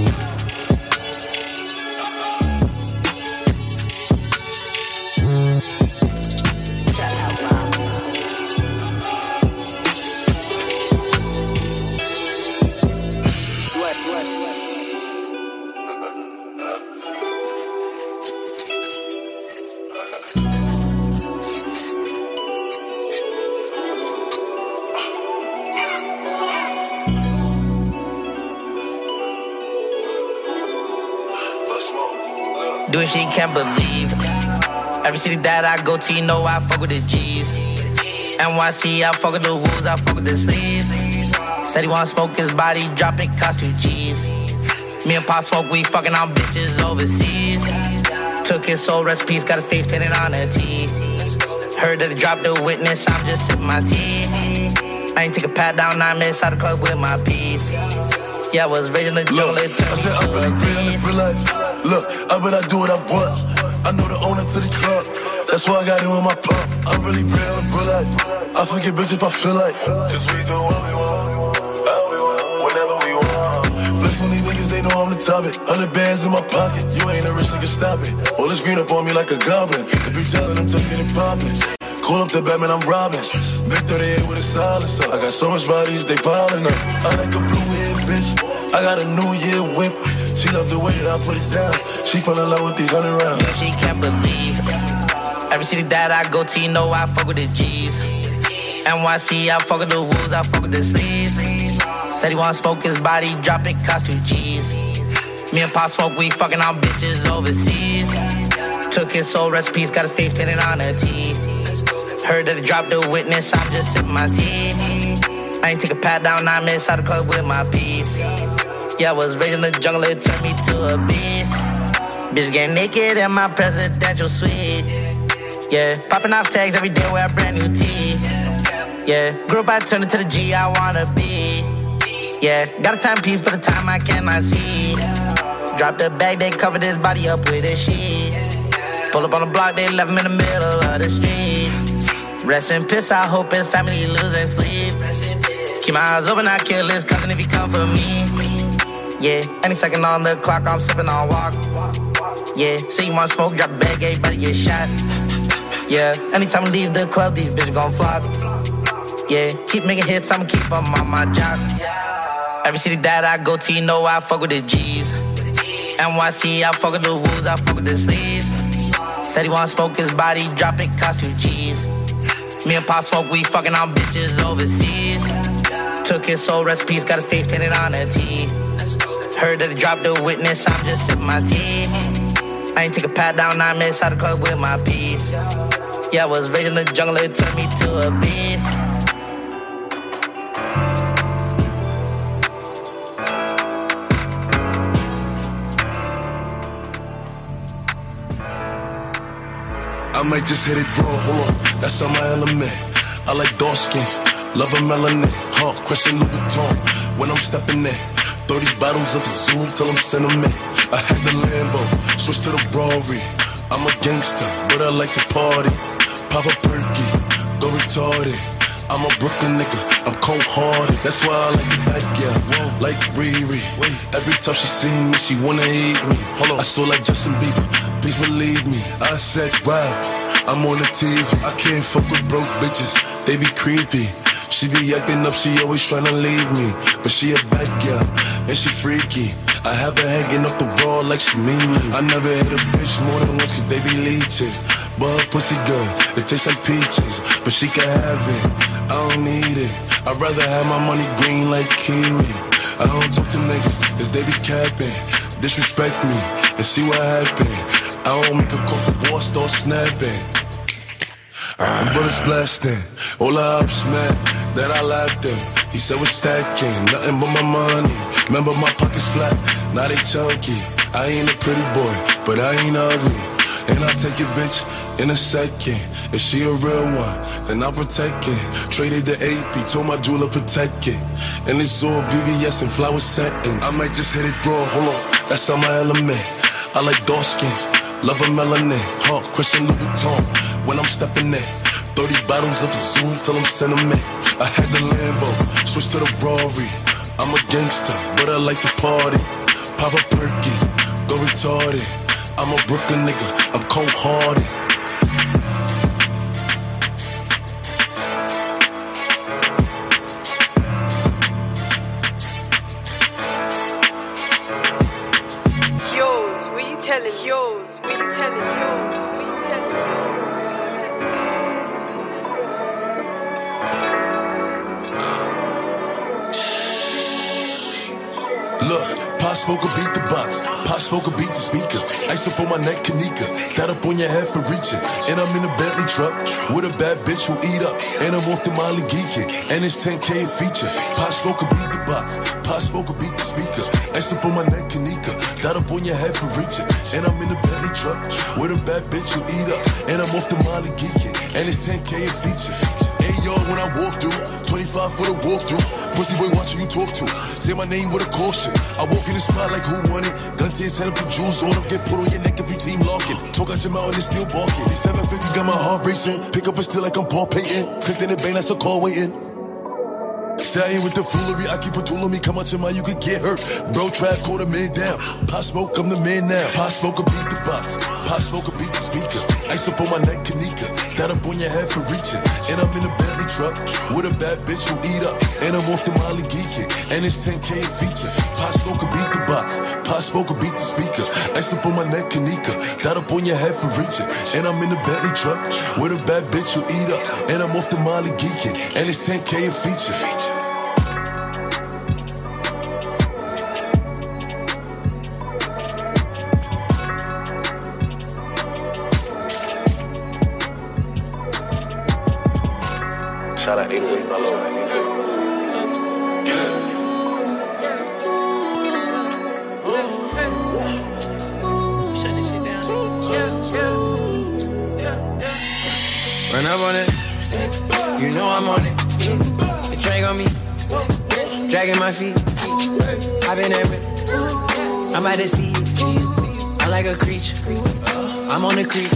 Can't believe. Every city that I go to, you know I fuck with the G's. NYC, I fuck with the wolves, I fuck with the sleeves. Said he wanna smoke his body, drop it, cost two G's. Me and Pop smoke, we fucking on bitches overseas. Took his soul rest recipes, got his face painted on a T. Heard that he dropped the witness, I'm just sipping my tea. I ain't take a pat down, nine minutes out of club with my piece. Yeah, I was raised in the jungle, it turned me to a Look, I bet I do what I want. I know the owner to the club. That's why I got it in my pump. I'm really real in real life. I forget bitch if I feel like. Cause we do what we want. How we want. Whenever we want. Flex on these niggas, they know I'm the topic. Hundred bands in my pocket. You ain't a rich nigga, stop it. All this green up on me like a goblin. If you tellin' them touching and poppin'. Call up the Batman, I'm robbing. Big 38 with a silencer. I got so much bodies, they piling up. I like a blue head bitch. I got a new year whip. She love the way that I put it down. She fell in love with these hundred rounds. She can't believe. Every city that I go to, you know I fuck with the G's. NYC, I fuck with the wolves, I fuck with the sleeves. Said he wanna smoke his body, drop it, cost G's. Me and Pop smoke, we fucking on bitches overseas. Took his soul recipes, got his face painted on a T. Heard that he dropped the witness, I'm just sipping my tea. I ain't take a pat down, nine minutes out the club with my piece. Yeah, I was raised in the jungle, it turned me to a beast. Bitch get naked in my presidential suite. Yeah, popping off tags every day, wear a brand new tee. Yeah, grew up, I turned into the G I wanna be. Yeah, got a timepiece, but the time I cannot see. Drop the bag, they covered his body up with a sheet. Pull up on the block, they left him in the middle of the street. Rest in peace, I hope his family losing sleep. Keep my eyes open, I kill his cousin if he come for me. Yeah, any second on the clock, I'm sipping on walk. Yeah, see my smoke, drop the bag, everybody get shot. Yeah, anytime I leave the club, these bitches gon' flock. Yeah, keep making hits, I'ma keep on my job. Every city that I go to, you know I fuck with the G's. NYC, I fuck with the wolves, I fuck with the sleeves. Said he wanna smoke his body, drop it, cost two G's. Me and Pop smoke, we fucking on bitches overseas. Took his soul recipes, got his face painted on a T. Heard that he dropped the witness, I'm just sipping my tea. I ain't take a pat down, I'm inside the club with my piece. Yeah, I was raised in the jungle, it turned me to a beast. I might just hit it raw, hold on, that's on my element. I like dark skins, love a melanin, huh? Christian Louboutin when I'm stepping in. 30 bottles of Zoom till I'm sentiment. I had the Lambo, switch to the Rari. I'm a gangster, but I like to party. Pop a perky, go retarded. I'm a Brooklyn nigga, I'm cold hearted. That's why I like the back, yeah. Like Riri. Every time she see me, she wanna eat me. Hold on. I saw like Justin Bieber, please believe me. I said, wow, I'm on the TV. I can't fuck with broke bitches, they be creepy. She be acting up, she always tryna leave me. But she a bad girl, and she freaky. I have her hanging up the wall like she mean me. I never hit a bitch more than once cause they be leeches. But her pussy good, it tastes like peaches. But she can have it, I don't need it. I'd rather have my money green like kiwi. I don't talk to niggas cause they be capping. Disrespect me and see what happen. I don't make a for war, start snapping. Bullets blasting, all the ups, man, that I laughed at. He said we're stacking, nothing but my money. Remember my pockets flat, now they chunky. I ain't a pretty boy, but I ain't ugly. And I'll take your bitch in a second. If she a real one, then I'll protect it. Traded the AP, told my jeweler protect it. And it's all BBS and flower settings. I might just hit it raw, hold on, that's on my element. I like dark skins, love a melanin. Huh, Christian Louboutin when I'm stepping in. 30 bottles of Zoom till I'm sentiment. I had the Lambo, switch to the Rari. I'm a gangster, but I like to party. Pop a perky, go retarded. I'm a Brooklyn nigga, I'm cold hearted. Smoker beat the box, Pop smoke Smoker beat the speaker. Ice up on my neck, Kanika. That up on your head for reaching. And I'm in a Bentley truck with a bad bitch who eat up. And I'm off the Molly geeking. And it's 10K a feature. Pop smoke Smoker beat the box, Pop smoke Smoker beat the speaker. Ice up on my neck, Kanika. That up on your head for reaching. And I'm in a Bentley truck with a bad bitch who eat up. And I'm off the Molly geeking. And it's 10K a feature. Y'all, when I walk through, 25 for the walkthrough. Pussy boy, watch who you talk to. Say my name with a caution. I walk in the spot like who won it. Gun his head up the jewels on him. Get put on your neck if you team locking. Talk out your mouth and it's still barking. These 750s got my heart racing. Pick up a still like I'm Paul Payton. Clicked in the bang, that's a call waiting. I with the foolery, I keep a tool on me, come out your mind, you could get hurt. Bro, trap, call the man down. Pop smoke, I'm the man now. Pop smoke, beat the box. Pop smoke, beat the speaker. Ice up on my neck, Kanika. That up on your head for reaching. And I'm in a Bentley truck with a bad bitch who eat up. And I'm off the Molly geeking. And it's 10K a feature. Pop smoke, beat the box. Pop smoke, beat the speaker. Ice up on my neck, Kanika. That up on your head for reaching. And I'm in a Bentley truck with a bad bitch who eat up. And I'm off the Molly geeking. And it's 10K a feature. Feet. I've been there. I'm at the sea. I like a creature. I'm on the creek.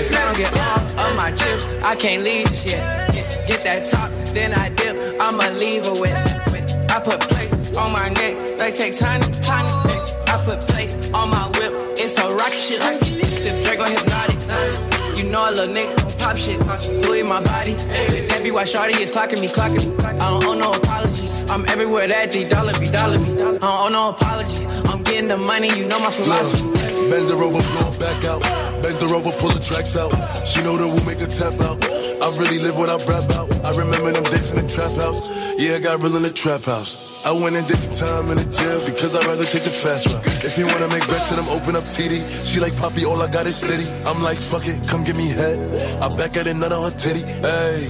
If I don't get all of my chips, I can't leave just yet. Get that top, then I dip. I'ma leave her with. I put plates on my neck. They take tiny, tiny. I put plates on my whip. It's a rocket shit. Sip on hypnotic. You know a little nigga don't pop shit. Louis my body. That be why Shawty is clocking me, clocking me. I don't owe no apology. I'm everywhere that D dollar be dollar be. I don't no apologies. I'm getting the money, you know my philosophy. Bend her over, blow back out. Bend her over, pull the tracks out. She know that we'll make a tap out. I really live what I rap out. I remember them days in the trap house. Yeah, I got real in the trap house. I went and did some time in the jail because I'd rather take the fast route. If you wanna make bets and I'm open up TD, she like Poppy, all I got is city. I'm like, fuck it, come give me head. I back at another her titty. Hey.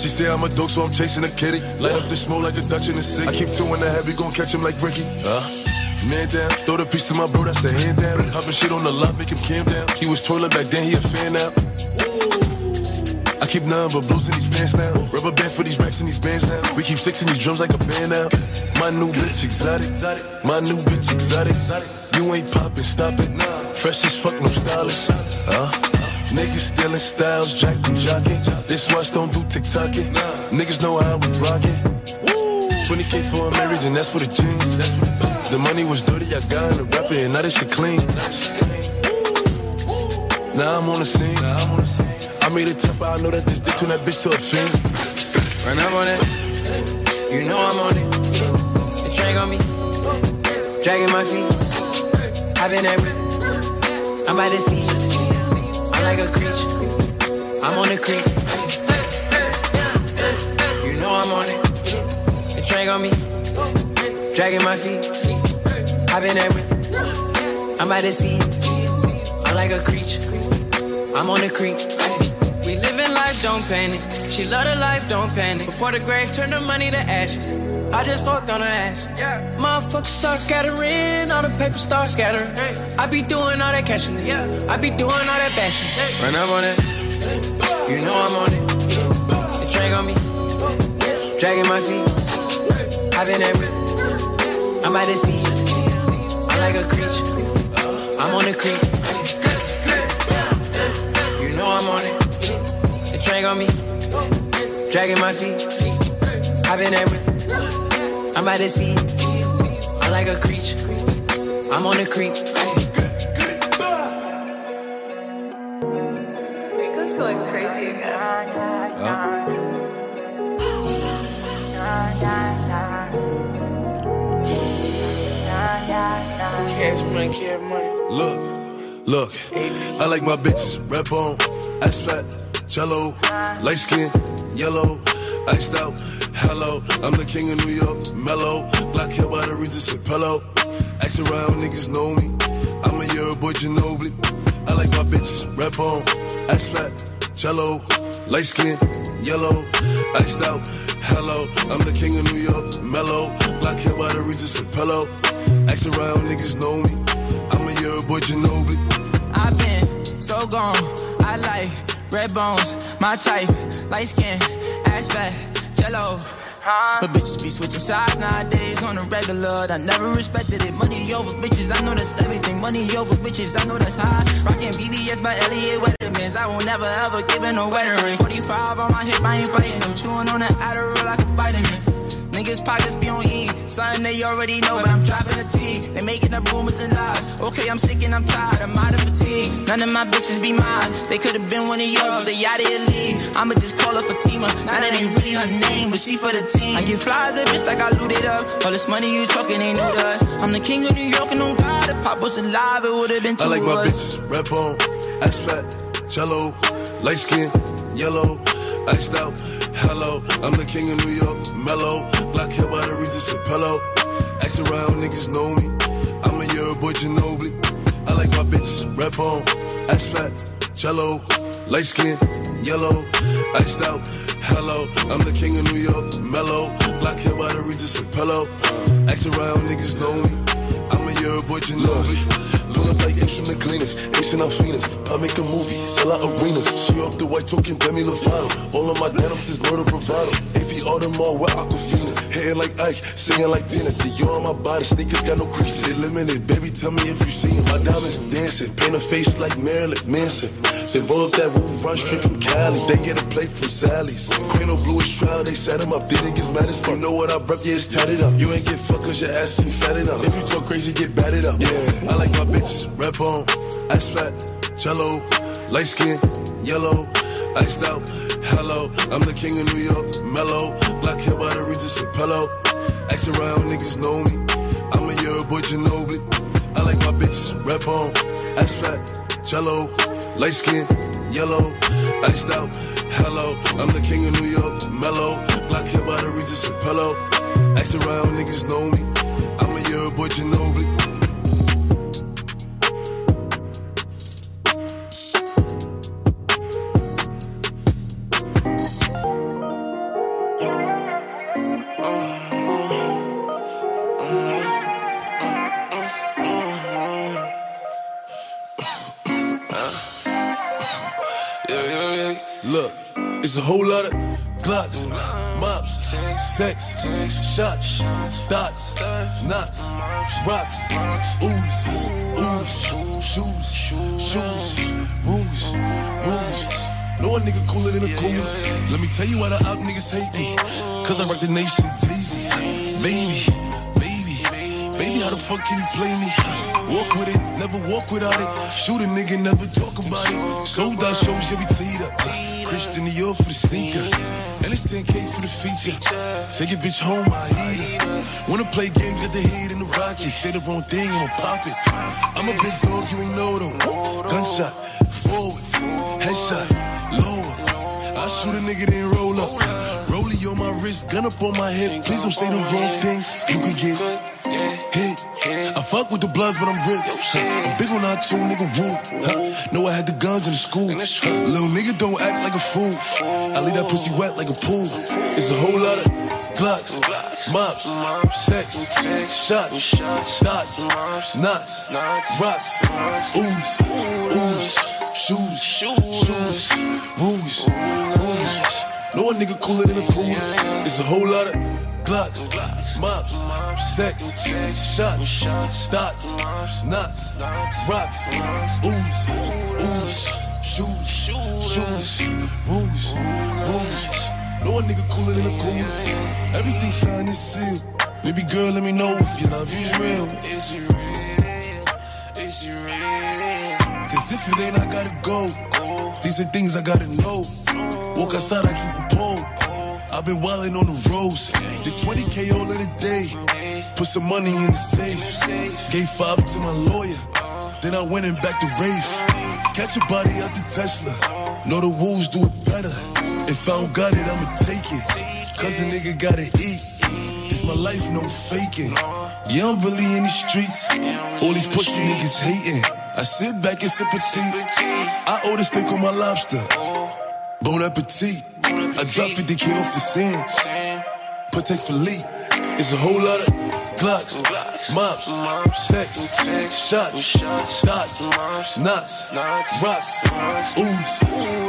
She say I'm a dog, so I'm chasing a kitty. Light up the smoke like a Dutch in the city. I keep two in the heavy, gon' catch him like Ricky. Uh. Man down, throw the piece to my bro, that's a hand down. Hopping shit on the lot, make him calm down. He was toilet back then, he a fan now. I keep none but blues in these pants now. Rubber band for these racks and these bands now. We keep sticks in these drums like a band now. My new bitch exotic. My new bitch exotic. You ain't poppin', stop it. Fresh as fuck, no stylish. Huh? Niggas stealing styles, jacking, jocking. This watch don't do TikToking. Niggas know how we rockin'. 20k for a Marys and that's for the jeans. The money was dirty, I got in the rapper and now this shit clean. Now I'm on the scene. I made it tough, I know that this dick turn that bitch to a fiend. Run up on it. You know I'm on it. The drag on me. Dragging my feet. I've been every. I'm the sea. I'm like a creature. I'm on the creek. You know I'm on it. The drag on me. Dragging my feet. I've been every. I'm by the sea. I'm like a creature. I'm on the creek. We living life, don't panic. She love the life, don't panic. Before the grave, turn the money to ashes. I just fucked on her ass. Yeah. Motherfuckers start scattering, all the paper start scattering. I be doing all that cashing. Yeah. I be doing all that bashing. Run up on it. You know I'm on it. The drag on me. Dragging my feet. I've been every. I'm by the sea. I'm like a creature. I'm on the creek. You know I'm on it. The drag on me. Dragging my feet. I've been every. I'm by the sea. I'm like a creature. I'm on the creek. Rico's going crazy again. Cash money, cash money. Look, look, I like my bitches red bone, ass fat, jello, light skin, yellow, iced out. Hello, I'm the king of New York, mellow, black hair by the Regis pillow. Ask around, niggas know me. I'm a year boy, Ginobili. I like my bitches red bone, ass fat, jello, light skin, yellow, iced out. Hello, I'm the king of New York, mellow, black hair by the Regis pillow. Ask around, niggas know me. I'm a year boy, Ginobili. I've been so gone. I like red bones, my type, light skin, ass fat, But bitches be switching sides nowadays on the regular. I never respected it. Money over bitches, I know that's everything. Money over bitches, I know that's high. Rockin' BBS by Elliot Weathermans. I will never ever give in a wedding ring. 45 on my hip, I ain't fighting. I'm chewing on that Adderall like a vitamin. Niggas pockets be on E. Something they already know, but I'm dropping a T. They making up rumors and lies. Okay, I'm sick and I'm tired. I'm out of fatigue. None of my bitches be mine. They could have been one of yours, they out of your league. I'ma just call her Fatima. Now that ain't really her name, but she for the team. I get flies a bitch like I looted up. All this money you talking ain't new to. I'm the king of New York and on God. If Pop was alive, it would have been two I like my bitches red bone, ass fat, jello, light skin, yellow, iced out. Hello, I'm the king of New York, mellow, black hair by the Regis and pillow. Ask around, niggas know me. I'm a year boy, Ginobili. I like my bitches red bone, ass fat, jello, light skin, yellow, iced out. Hello, I'm the king of New York, mellow, black hair by the Regis and pillow. Ask around, niggas know me. I'm a year boy, Ginobili. Look up like the cleaners, and Alphinas. I make a movie, sell out arenas. She off the white token, Demi Lovato. All of my denims is murder bravado. AP Audemars with Aquafina. Hitting like Ike, singing like Tina. Dior on my body, sneakers got no creases. They limited, baby, tell me if you see it. My diamonds dancing, paint a face like Marilyn Manson. Then roll up that roof, run straight from Cali. They get a plate from Sally's. Queen of bluish trial, they set him up. They niggas mad as fuck. You know what I rep, yeah, it's tatted up. You ain't get fucked cause your ass ain't fatted up. If you talk crazy, get batted up. Yeah, I like my bitches, red bone, ass fat, jello, light skin, yellow, iced out. Hello, I'm the king of New York, mellow. Black hair by the Regis Pillow. Ask around, niggas know me. I'm a Euro boy, Ginobili. I like my bitches, red bone, ass fat, jello, light skin, yellow, iced out. Hello, I'm the king of New York, mellow. Black hair by the Regis Pillow. Ask around, niggas know me. I'm a Euro boy, Ginobili. Whole lot of Glocks, mops, texts, shots, dots, knots, rocks, ooze, ooze, shoes, shoes, rules, rules. No one nigga cooler than a cooler. Let me tell you why the out niggas hate me. Cause I rock the nation teasy. Baby, baby, how the fuck can you play me? Walk with it, never walk without it. Shoot a nigga, never talk about it. Sold out shows, yeah, we teed up. Christian Dior for the sneaker. And it's 10K for the feature. Take your bitch home, I eat her. Wanna play games, got the heat in the rocket. Say the wrong thing, I'ma pop it. I'm a big dog, you ain't know though. Gunshot, forward, headshot, lower. I shoot a nigga, then roll up. Rollie on my wrist, gun up on my hip. Please don't say the wrong thing. You can get hit. I fuck with the bloods, but I'm ripped. I'm big on that too, nigga. Woo. Know I had the guns in the school. Little nigga don't act like a fool. I leave that pussy wet like a pool. It's a whole lot of Glocks, mops, sex, shots, dots, knots, rocks, ooze, ooze, shoes, shoes, rules, rules. No one nigga cooler than a cooler. It's a whole lot of Glocks, mops, sex, shots, dots, knots, rocks, ooze, ooze, shoes, shoes, rules, rules. No one nigga cooler than a cooler. Everything signed and sealed. Baby girl, let me know if your love is real. Is it real? Is it real? Cause if it ain't, I gotta go. These are things I gotta know. Walk outside, I keep a pole. I've been wildin' on the roads. Did 20k all in a day. Put some money in the safe. Gave five to my lawyer. Then I went and back to Rafe. Catch a body out the Tesla. Know the wolves do it better. If I don't got it, I'ma take it. Cause a nigga gotta eat. This my life, no faking. Yeah, I'm really in the streets. All these pussy niggas hating. I sit back and sip a tea. I order steak on my lobster. Bon appetit. I drop 50k off the scene. Patek Philippe. It's a whole lot of Glocks, mops, sex, shots, dots, knots, rocks, ooze,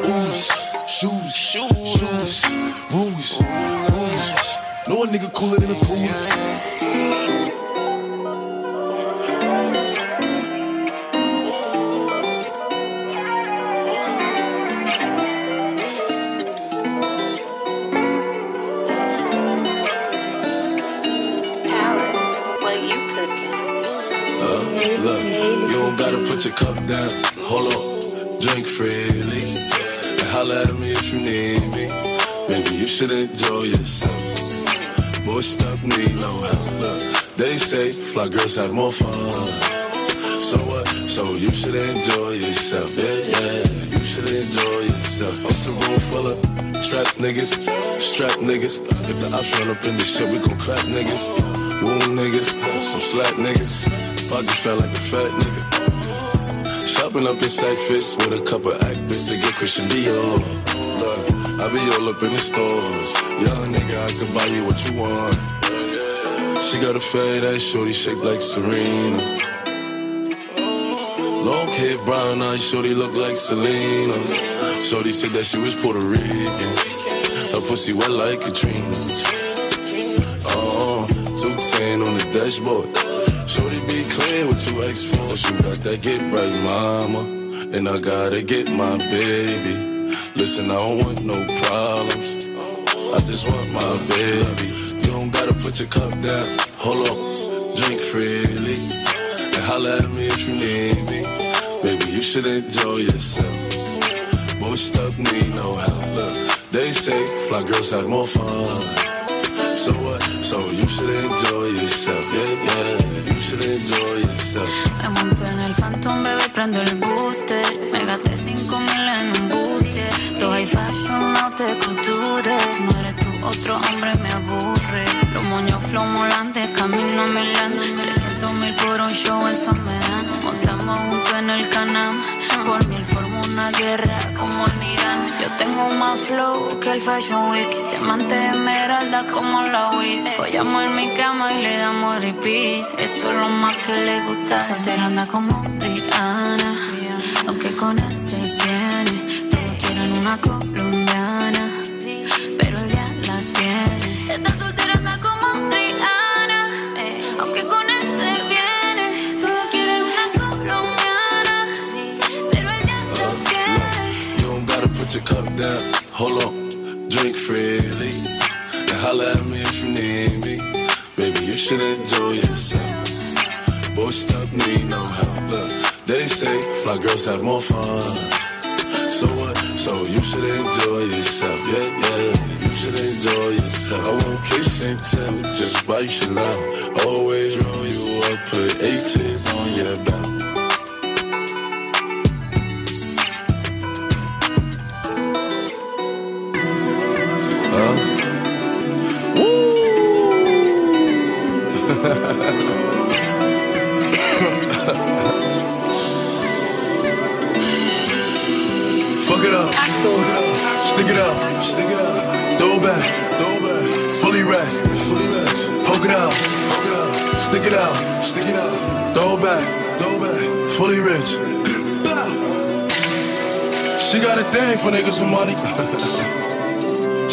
ooze, shoes, shoes, rules, rules. No one nigga cooler than a cooler. Put your cup down. Hold on, drink freely. And holla at me if you need me. Maybe you should enjoy yourself. Boy, stuff need no help. They say fly girls have more fun. So what? So you should enjoy yourself. Yeah, yeah. You should enjoy yourself. It's a room full of strap niggas, strap niggas. If the ops run up in the shit, we gon' clap niggas. Wound niggas, some slack niggas. Pockets felt like a fat nigga. Shopping up in sack fits with a couple actors to get Christian Dior. Look, I be all up in the stores. Young nigga, I can buy you what you want. She got a fade ass shorty shaped like Serena. Long hair, brown eyes, shorty look like Selena. Shorty said that she was Puerto Rican. Her pussy wet like Katrina. Oh, hand on the dashboard. Shorty what you ask for. You got that get right, mama. And I gotta get my baby. Listen, I don't want no problems. I just want my baby. You don't gotta put your cup down. Hold on, drink freely. And holla at me if you need me. Baby, you should enjoy yourself. Boy, stuck need no help. Look, they say fly girls have more fun. So what? So you should enjoy yourself. Yeah, yeah. Me monto en el Phantom, bebé, prendo el booster. Me gasté 5 mil en un buste. Todo high fashion, no te couture. Si no eres tú, otro hombre me aburre. Los moños flow molantes, camino a Milán. 300 mil por un show, me dan. Montamos juntos en el canal. Por mil una guerra como en Irán. Yo tengo más flow que el Fashion Week. Diamante de esmeralda como la weed. Follamos en mi cama y le damos repeat. Eso es lo más que le gusta. Soltera anda como Rihanna. Aunque con él se viene. Todos quieren una colombiana. Down. Hold on, drink freely. And holla at me if you need me. Baby, you should enjoy yourself. Boy, stuck need no help. They say fly girls have more fun. So what? So you should enjoy yourself. Yeah, yeah. You should enjoy yourself. I won't kiss and tell, just bite your love. Always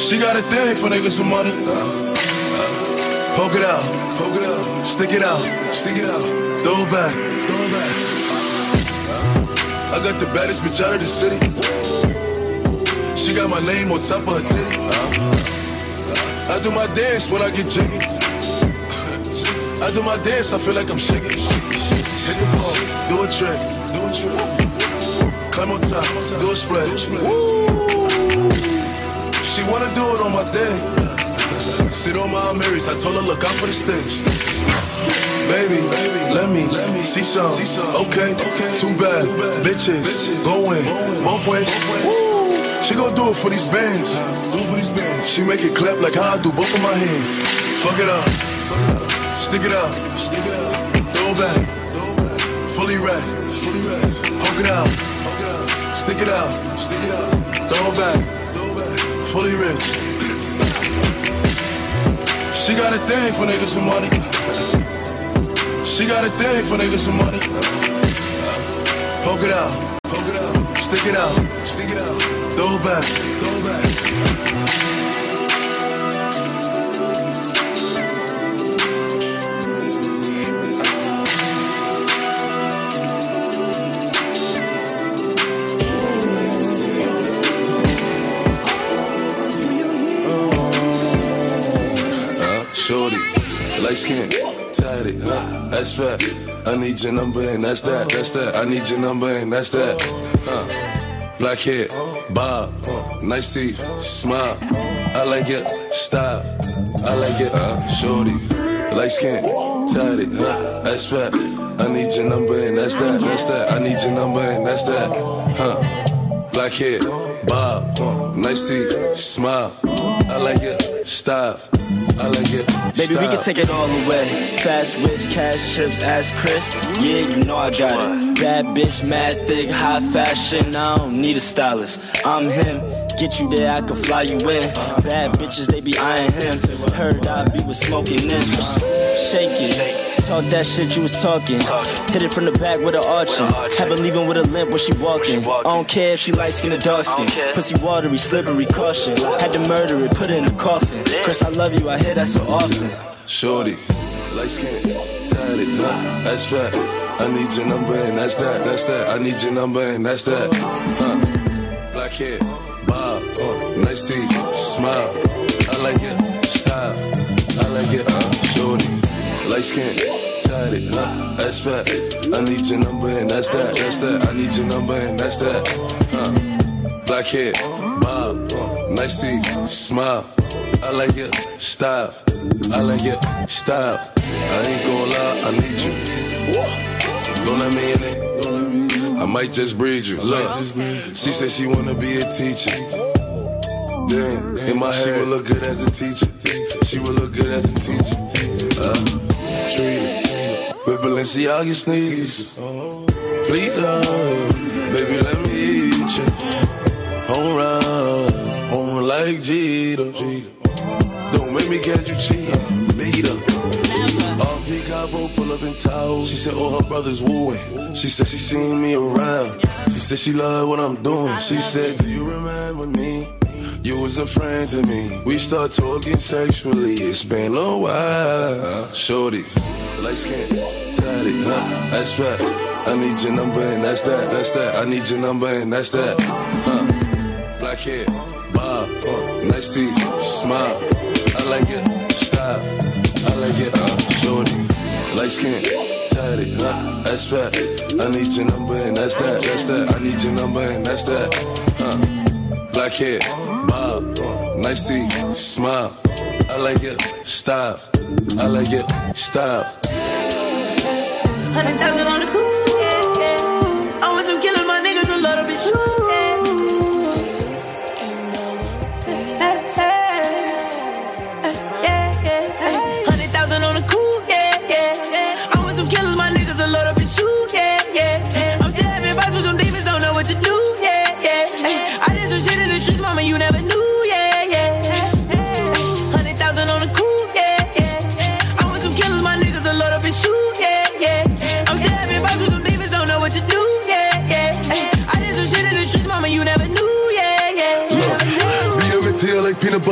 she got a thing for niggas with money. Poke it out. Poke it out. Stick it out. Stick it out. Throw it back. Throw it back. I got the baddest bitch out of the city. She got my name on top of her titty. I do my dance when I get jiggy. I do my dance, I feel like I'm shaking. Hit the ball, do a trick, do a trick. Climb on top, do a split. She wanna on my day. Sit on my Marys, I told her look out for the sticks. Baby, let me, let me see some. Okay, too bad. Bitches, going both ways. She gon' do it for these bands. Do it for these bands. She make it clap like how I do both of my hands. Fuck it up. Stick it up. Throw it back. Fully wrapped. Poke it out. Stick it out. Throw it back. Fully rich. She got a thing for niggas with money. She got a thing for niggas with money. Poke it out. Poke it out. Stick it out. Stick it out. Throw it back. Skin, tatted, huh? That's fat. I need your number and that's that, that's that. I need your number and that's that. Huh? Black hair, bob, nice teeth, smile. I like it, style. I like it, uh, shorty, light skin, tatted, huh? That's fat. I need your number and that's that, that's that. I need your number and that's that, huh? Black hair, bob, nice teeth, smile. I like it, style. Baby, we can take it all the way. Fast whips, cash chips, ass Chris. Yeah, you know I got it. Bad bitch, mad thick, high fashion. I don't need a stylist. I'm him. Get you there, I can fly you in. Bad bitches, they be eyeing him. Heard I be with smoking in. Shake it. Talk that shit you was talking. Hit it from the back with an arching. Have her leaving with a limp when she walking. I don't care if she light skin or dark skin. Pussy watery, slippery, caution. Had to murder it, put it in the coffin. Chris, I love you, I hear that so often. Shorty, light skin, tatted, huh? That's fat. I need your number and that's that, that's that. I need your number and that's that. Huh? Black hair, bob, uh, nice teeth, smile. I like it, style. I like it, uh, shorty. Light skin, tatted, huh? That's fat. I need your number and that's that, that's that. I need your number and that's that. Huh? Black hair, bob, nice teeth, smile. I like it, style. I like it, style. I ain't gon' lie, I need you. Don't let me in it. I might just breed you. Look, she said she wanna be a teacher. Damn, in my head, she would look good as a teacher. She would look good as a teacher. Uh, it with Balenciaga sneakers. Please, don't, baby, let me eat you. Home run, home like Jeter. Don't make me catch you cheating. Beat up. Off P Cabo, pull up in Tahoe. She said all her brothers wooing. She said she seen me around. She said she love what I'm doing. She said, Do you remember me? You was a friend to me. We start talking sexually. It's been a while. Shorty, light skin, tatted, huh? That's fat. I need your number and that's that, that's that. I need your number and that's that. Huh? Black hair, bob, nice teeth, smile. I like it, style. I like it, uh, shorty. Light skin, tatted, huh? That's fat. I need your number and that's that, that's that. I need your number and that's that. Huh? Black hair, bob, nice teeth, smile. I like it, stop. I like it, stop. Hundred thousand on the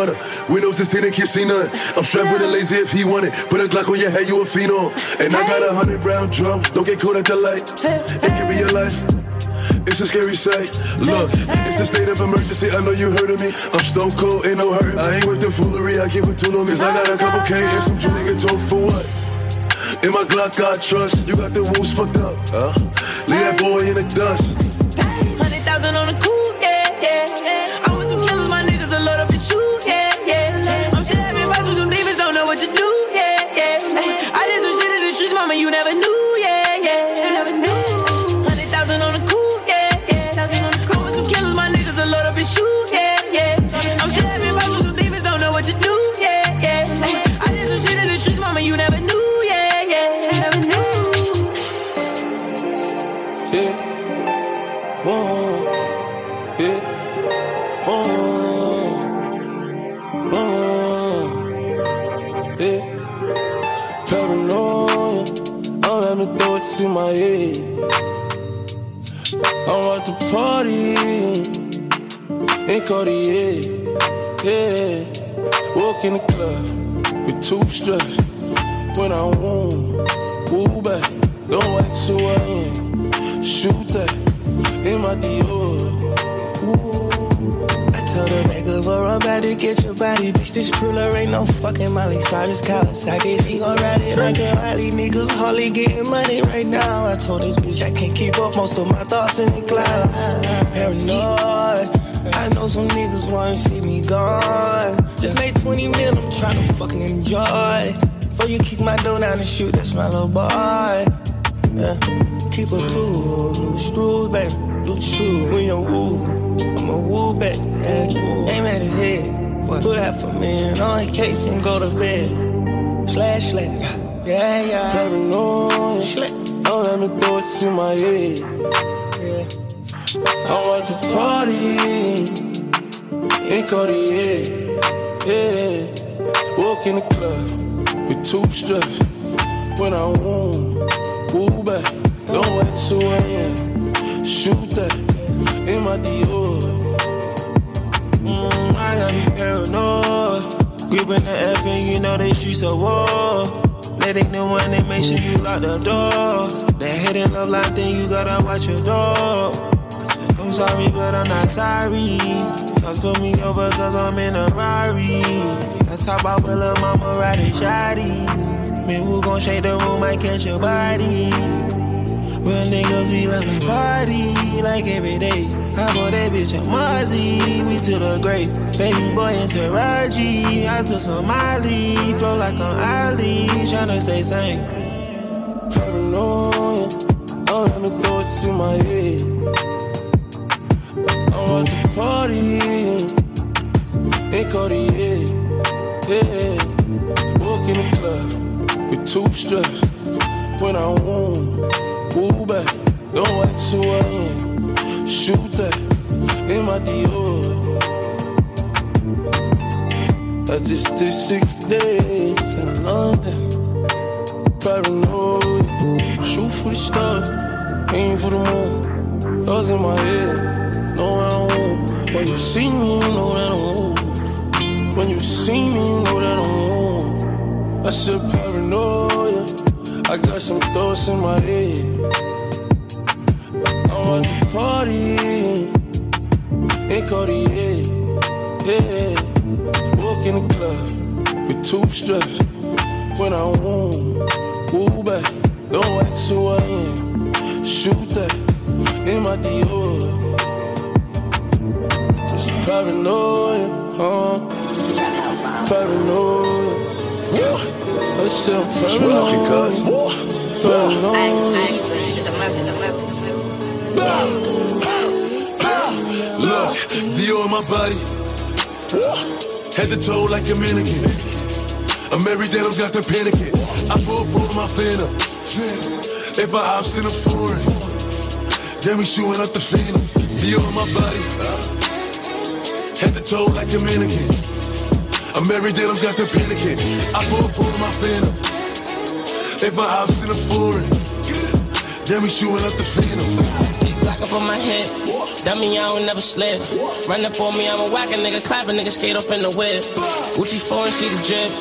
butter. Windows 16 and can't see none. I'm strapped with a lazy if he want it. Put a Glock on your head, you a phenom. And I got a hundred round drum. Don't get caught at the light. It can be your life. It's a scary sight. Look, it's a state of emergency. I know you heard of me. I'm stone cold, ain't no hurt. I ain't with the foolery. I keep it too long. Cause I got a couple K and some Jew nigga talk for what? In my Glock, I trust. You got the wolves fucked up. Huh? Leave that boy in the dust. Hundred thousand on the cool, yeah, yeah, yeah. Having thoughts in my head. I'm at the party in Cartier. Yeah. Walk in the club with two straps. When I want, woo back. Don't ask who I am. Shoot that in my Dior. I told her make up a run back to get your body. Bitch, this cruller ain't no fucking Molly Cyrus Kawasaki. She gon' ride it like a Harley. Niggas hardly getting money right now. I told this bitch I can't keep up most of my thoughts in the clouds. Paranoid. I know some niggas wanna see me gone. Just made 20 mil, I'm tryna fucking enjoy. Before you kick my door down and shoot, that's my little boy. Yeah. Keep a tool, loose screws, baby. Loose shoes, when you woo. I'ma woo back, yeah. Aim at his head. What? Put that for me and on case and go to bed. Slash, slash. Yeah, yeah. Paranoid. I'm having it to my head. Yeah. I'm at the party in Cartier. Yeah. Walk in the club with two straps. When I want, woo back. Don't who I am. Shoot that in my Dior. Mm, I gotta be paranoid. Gripping the F and you know they streets are war. ain't the one that make sure you lock the door. That hidden love line thing, you gotta watch your door. I'm sorry, but I'm not sorry. Cause put me over cause I'm in a Rari. I talk about with lil' mama riding shoddy. Man, who gon' shake the room, might catch your body. Real niggas, we love to party like every day. I bought that bitch a Mozzie, we to the grave. Baby boy into Raji, I took some Molly, flow like on Ali, tryna stay sane. Don't let me throw it to my head. I'm at the party, in Cartier, yeah. Walk in the club with two strips when I want. Back, don't too early. Shoot that in my Dior. I just did six days in London. Paranoid, shoot for the stars, aim for the moon. Yours in my head, know I want. When you see me, you know that I want. When you see me, you know that I want. I said paranoia. I got some thoughts in my head. I'm at the party in Cartier. Yeah, walk in the club with two strips when I want. Move back, don't act who I am. Shoot that in my Dior. It's paranoia, huh? Paranoia. I said I'm. Look, Dior on my body. Head to toe like a mannequin. A Mary Daniels got the panicking. I pull for my phantom. If my ops in a foreign, then we shooting up the phantom. Dior on my body. Head to toe like a mannequin. A Mary Daniels got the panicking. I pull for my phantom. If my ops in a foreign, then we shooting up the phantom. Black up on my head. Dummy, I don't never slip. Run up on me, I'm a whack a nigga, clap a nigga, skate off in the whip. Gucci foreign, see the drip.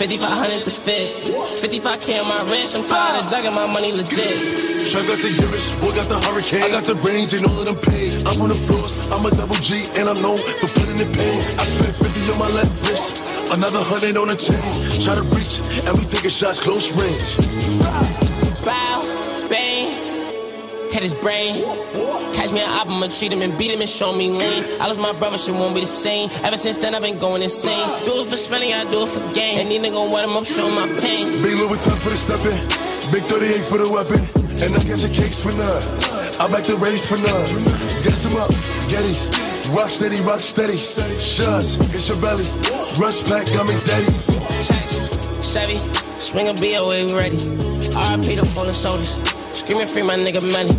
5500 to fit. 55k on my wrist, I'm tired of jugging my money legit. Chuck got the Urus, boy got the hurricane. I got the range and all of them paid. I'm from the floors, I'm a double G, and I'm known for putting in pain. I spent 50 on my left wrist, another hundred on the chain. Try to reach, and we taking shots close range. Bow, bang, hit his brain. Catch me an album, I'ma treat him and beat him and show me lean. I lost my brother, shit won't be the same. Ever since then, I've been going insane. Do it for spelling, I do it for game. And these niggas wet him up, show my pain. Big Louis Vuitton for the stepping, big 38 for the weapon, and I catch a case for none. I back the race for none. Gas him up, Getty. Rock steady, rock steady. Shush, it's your belly. Rush pack, got me daddy. Checks, Chevy, swing a BOA, we ready. RIP the fallen soldiers. Screaming free my nigga money.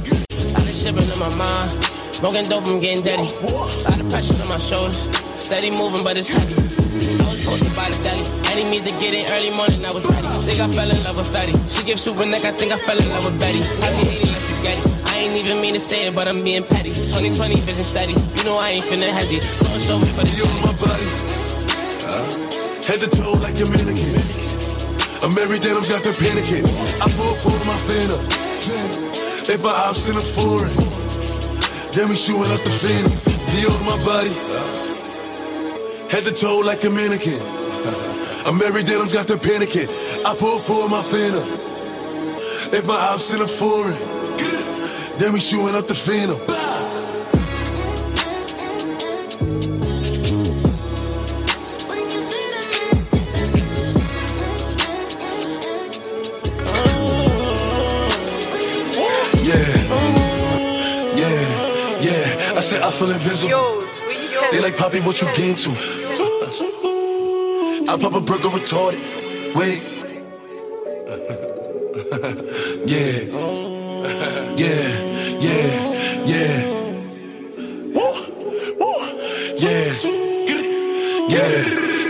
Lot of shivering in my mind. Smoking dope, I'm getting dirty. Lot of pressure on my shoulders. Steady moving, but it's heavy. I was posted by the deli. Any means to get in early morning, I was ready. Think I fell in love with Fatty. She gives super neck, I think I fell in love with Betty. Spaghetti. I ain't even mean to say it, but I'm being petty. 2020 vision steady. You know I ain't finna hesitate. Close over for the You my body. Head to toe like a mannequin. *laughs* A Mary Daniels got the panicking. I pull for my phantom. If my ops in a foreign, then we shooting up the phantom. Deal on my body. Head to toe like a mannequin. A Mary Daniels got the panicking. I pull for my phantom. If my ops in a foreign, then we shooting up the phantom. Yeah, yeah, yeah. I said I feel invisible. They like Poppy, what you gain to? I pop a burger retarded. Wait. *laughs* yeah. Yeah, yeah, yeah. Yeah. Yeah,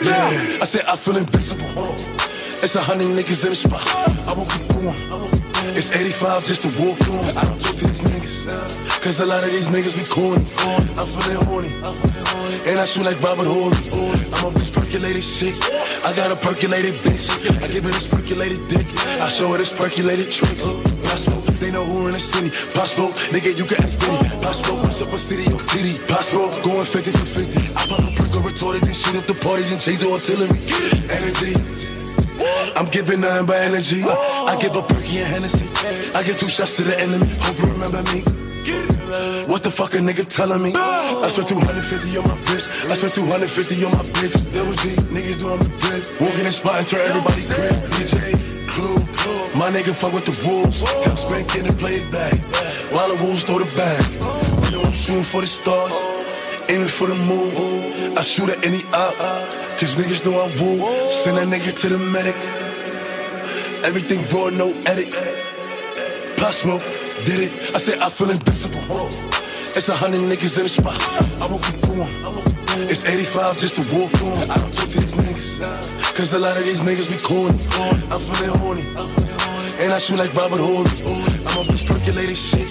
yeah. I said I feel invisible. It's a hundred niggas in the spot. I woke up on. It's 85 just to walk on. I don't talk to these niggas. Cause a lot of these niggas be corny. I'm feeling horny. And I shoot like Robert Horry. I'm off this percolated shit. I got a percolated bitch. I give her this percolated dick. I show her this percolated tricks. Possible, they know who in the city. Possible, nigga, you can ask Diddy. Possible, what's up a city or titty? Possible, going 50 for 50. I pop a perk or retorted, then shoot up the party, then change the artillery. Energy. I'm giving nothing but energy. I give a perky and Hennessy. I get two shots to the enemy. Hope you remember me. What the fuck a nigga telling me? I spent 250 on my wrist. I spent 250 on my bitch. Double G, niggas doing the drip. Walking in spot and turn everybody crib. DJ, Clue. My nigga fuck with the wolves. Tell Spank in and play it back. While the wolves throw the bag. You know I'm shooting for the stars. Aiming for the moon. I shoot at any op. Cause niggas know I woo. Send that nigga to the medic. Everything raw, no edit. Pop smoke, did it. I said I feel invincible. It's a hundred niggas in the spot. I won't keep going. It's 85 just to walk on. I don't talk to these niggas. Cause a lot of these niggas be corny. I'm feeling horny. And I shoot like Robert Horry. I'm off this percolated shit.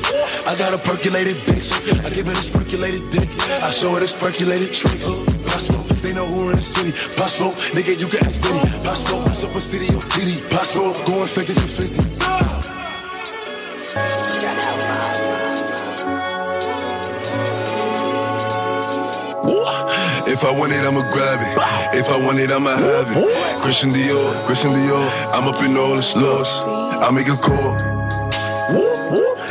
I got a percolated bitch. I give her this percolated dick. I show her this percolated tricks. Possible, they know who in the city. Possible, nigga, you can ask Diddy. Possible, what's up a city or TD. Possible, going 50 for 50. If I want it, I'ma grab it. If I want it, I'ma have it. Christian Dior, Christian Dior. I'm up in all the stores. I make a call.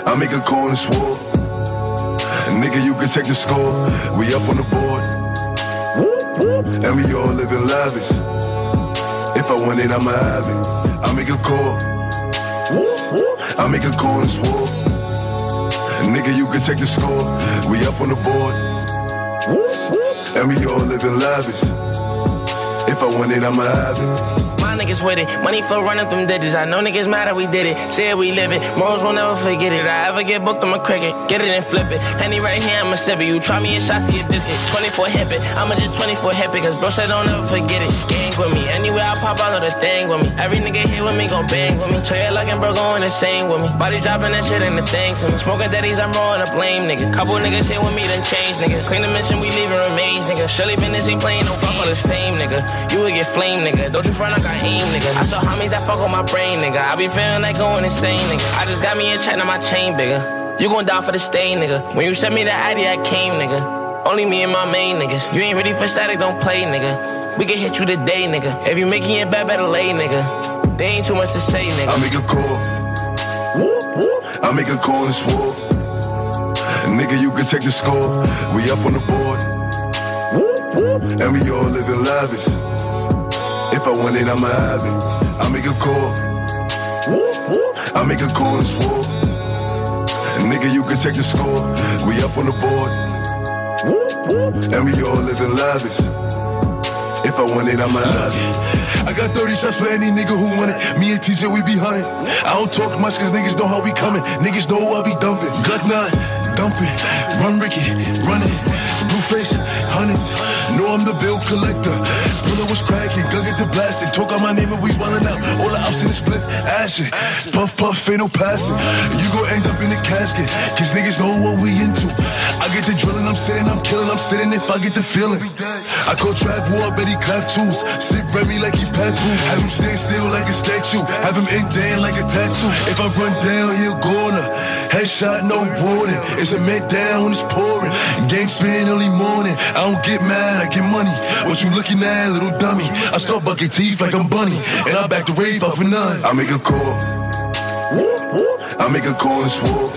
I make a call and swore. Nigga, you can check the score. We up on the board. And we all living lavish. If I want it, I'ma have it. I make a call. I make a call and swore. Nigga, you can check the score. We up on the board. And we all living lavish. If I want it, I'ma have it. My niggas with it, money flow running them digits. I know niggas mad that we did it. Say we live it, morals will never forget it. I ever get booked, I'ma cricket, get it and flip it. Henny right here, I'ma sip it. You try me a shot, see a biscuit. 24 hip it, I'ma just 24 hip it. Cause bro said don't ever forget it. Gang with me, anywhere I pop, I know the thing with me. Every nigga here with me gon' bang with me. Trey looking, bro, going insane with me. Body dropping that shit ain't the thing to me. Smoking daddies, I'm rolling up blame niggas. Couple niggas here with me, then change niggas. Clean the mission, we leaving remains, nigga. Surely business ain't playing, don't fuck all this fame, nigga. You would get flame, nigga. Don't you front like I aim, nigga. I saw homies that fuck on my brain, nigga. I be feeling like going insane, nigga. I just got me a check, now my chain bigger. You gon' die for the stain, nigga. When you sent me the ID, I came, nigga. Only me and my main niggas. You ain't ready for static, don't play, nigga. We can hit you today, nigga. If you making it bad, better lay, nigga. They ain't too much to say, nigga. I make a call. I make a call and swore. Nigga, you can check the score. We up on the board. And we all living lavish. If I want it, I'ma have it. I make a call. I make a call and swore. Nigga, you can check the score. We up on the board. And we all living lavish. If I want it, I'ma have it. I got 30 shots for any nigga who want it. Me and TJ, we be hunting. I don't talk much cause niggas know how we coming. Niggas know I be dumping. Glock 9, dumping. Run Ricky, running. Blue face, hundreds. Know I'm the bill collector. Bullet was cracking, gun get the blasting. Talk out my name and we wildin' out. All the ops in the split, ashin'. Puff, puff, ain't no passing. You gon' end up in a casket. Cause niggas know what we into. The drilling, I'm sitting, I'm killing, I'm sitting if I get the feeling. I call trap war, bet he clap tools. Sit Remy like he papoose. Have him stand still like a statue. Have him ink down like a tattoo. If I run down, he'll gonna. Headshot, no warning. It's a man down when it's pouring. Gang spin early morning. I don't get mad, I get money. What you looking at, little dummy? I start bucking teeth like I'm bunny. And I back the rave off for none. I make a call. I make a call and swore.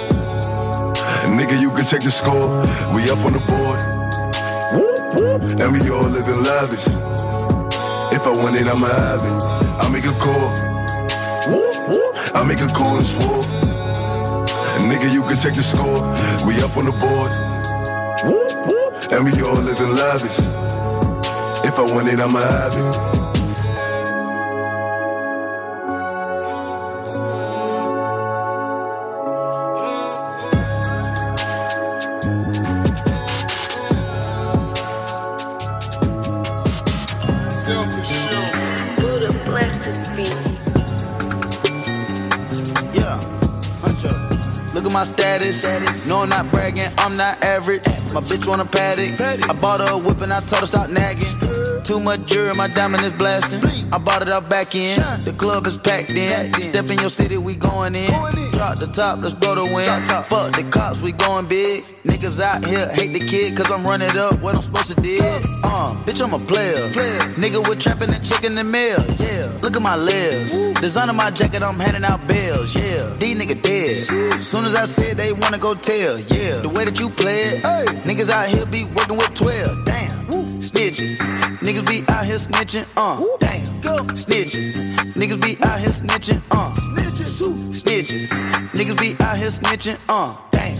Nigga, you can check the score. We up on the board. And we all living lavish. If I want it, I'ma have it. I make a call. I make a call and swore. Nigga, you can check the score. We up on the board. And we all living lavish. If I want it, I'ma have it. At my status. No, I'm not bragging, I'm not average. My bitch wanna Patek. I bought her a whip and I told her stop nagging. Too much jewelry, my diamond is blasting. I bought it out back in. The club is packed in. Step in your city, we going in. Drop the top, let's blow the wind. Fuck the cops, we going big. Niggas out here hate the kid, cause I'm running up what I'm supposed to do. Uh, bitch, I'm a player. Nigga with trapping and chicken the mail. Yeah, look at my lips. Designing my jacket, I'm handing out bills. Yeah, these niggas dead. Soon as I said they wanna go tell. Yeah, the way that you play it. Niggas out here be working with 12. Damn. Snitching. Niggas be out here snitching. Uh. Damn. go Snitching. Niggas be out here snitching. Uh. Snitching. Niggas be out here snitching. Uh. Damn.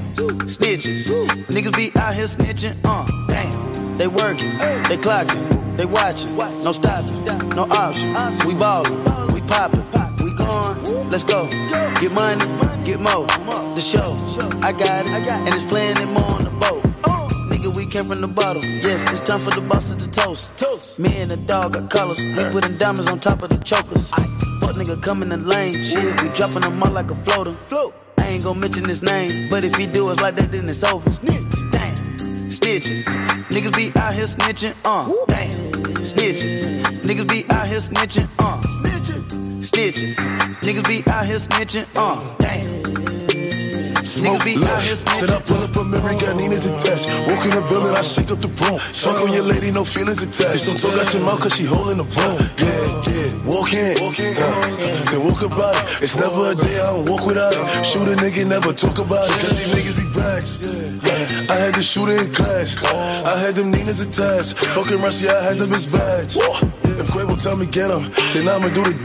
Snitching. Niggas be out here snitching. Uh. Damn. They working. They clocking. They watching. No stopping. No option. We ballin'. We poppin'. We gone. Let's go. Get money. Get more. The show. I got it. And it's playing more on the boat. Nigga, we came from the bottom. Yes, it's time for the boss to toast. Toast. Me and the dog got colors. We putting diamonds on top of the chokers. Fuck nigga come in the lane. Shit, we dropping them out like a floater. Float. I ain't gonna mention his name, but if he do us like that, then it's over. Damn. Snitching. Niggas be out here snitching. Uh. Damn. Snitching. Niggas be out here snitching. Uh. Snitching. Niggas be out here snitching. Uh. Damn. Niggas be out here snitching. Said I pull up a memory, got Nina's attached. Walk in the building, I shake up the room. Fuck on your lady, no feelings attached. Don't talk out your mouth, cause she holding the broom. Yeah, yeah. Walk in, then walk about it. It's never a day I don't walk without it. Shoot a nigga, never talk about it. Cause these niggas be rags. I had the shooter in class. I had them Nina's attached. Fucking Rusty, I had them his badge. If Quavo tell me get him, then I'ma do the.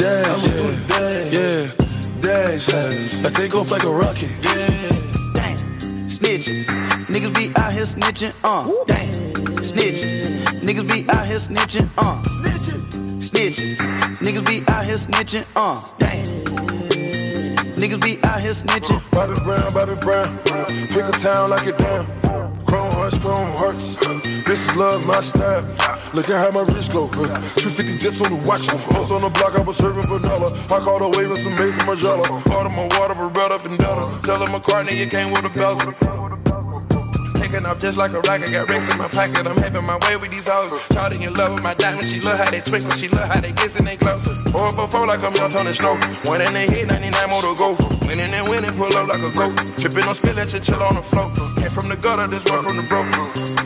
Yeah, yeah. Dash. I take off like a rocket. Yeah. Snitching. Niggas be out here snitching. Uh. Damn. Snitching. Niggas be out here snitching. Uh. Snitching. Niggas be out here snitching. Uh. Damn. Niggas be out here snitching. Bobby Brown, Bobby Brown. Pick a town like it down. Chrome hearts, chrome hearts. This is love, my style. Look at how my wrist glow. 250 just on the watch. Post on the block, I was serving vanilla. I caught a wave with some Maison Margiela. Part of my water, but red up and down. Tell him McCartney, you came with a bezel. Taking off just like a rocket, got racks in my pocket. I'm having my way with these hoes. Shawty in love with my diamonds. She love how they twinkle. She love how they kiss and they close. Or before like I'm young Tony Snow. One in the hit, 99 more to go. Winning and winning, pull up like a goat. Tripping on spill, let you chill on the float. Came from the gutter, this one from the broke.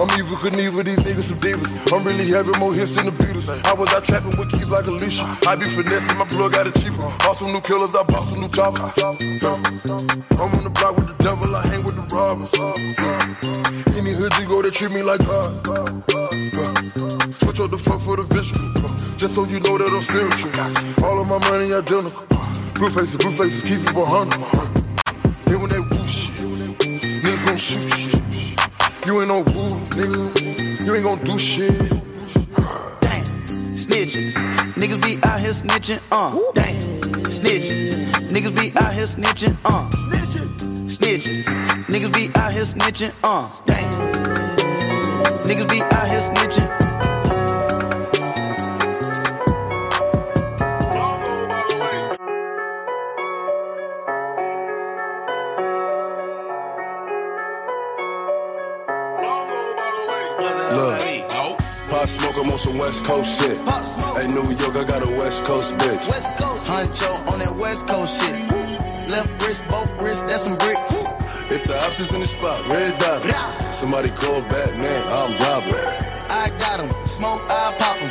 I'm Evel Knievel, these niggas some divas. I'm really having more hits than the Beatles. I was out trapping with keys like Alicia. I be finessing, my plug got it cheaper. Bought some new killers, I bought some new choppers. I'm on the block with the devil, I hang with the robbers. Any hood you go, they treat me like God. Switch up the fuck for the visual. Just so you know that I'm spiritual. All of my money identical. Blue faces, blue faces, keep you 100. Then when they woo shit, niggas gon' shoot shit. You ain't no woo, nigga. You ain't gon' do shit. Damn. Snitching. Niggas be out here snitching. Uh. Damn. Snitching. Niggas be out here snitching. Uh. Snitching. Niggas be out here snitching. Uh. Damn. Niggas be out here snitching. I'm on some West Coast shit. Hey, New York, I got a West Coast bitch. West Coast. Huncho on that West Coast shit. Left wrist, both wrists, that's some bricks. If the ops is in the spot, red dot. Somebody call Batman, I'm Robert. I got him. Smoke, I pop him.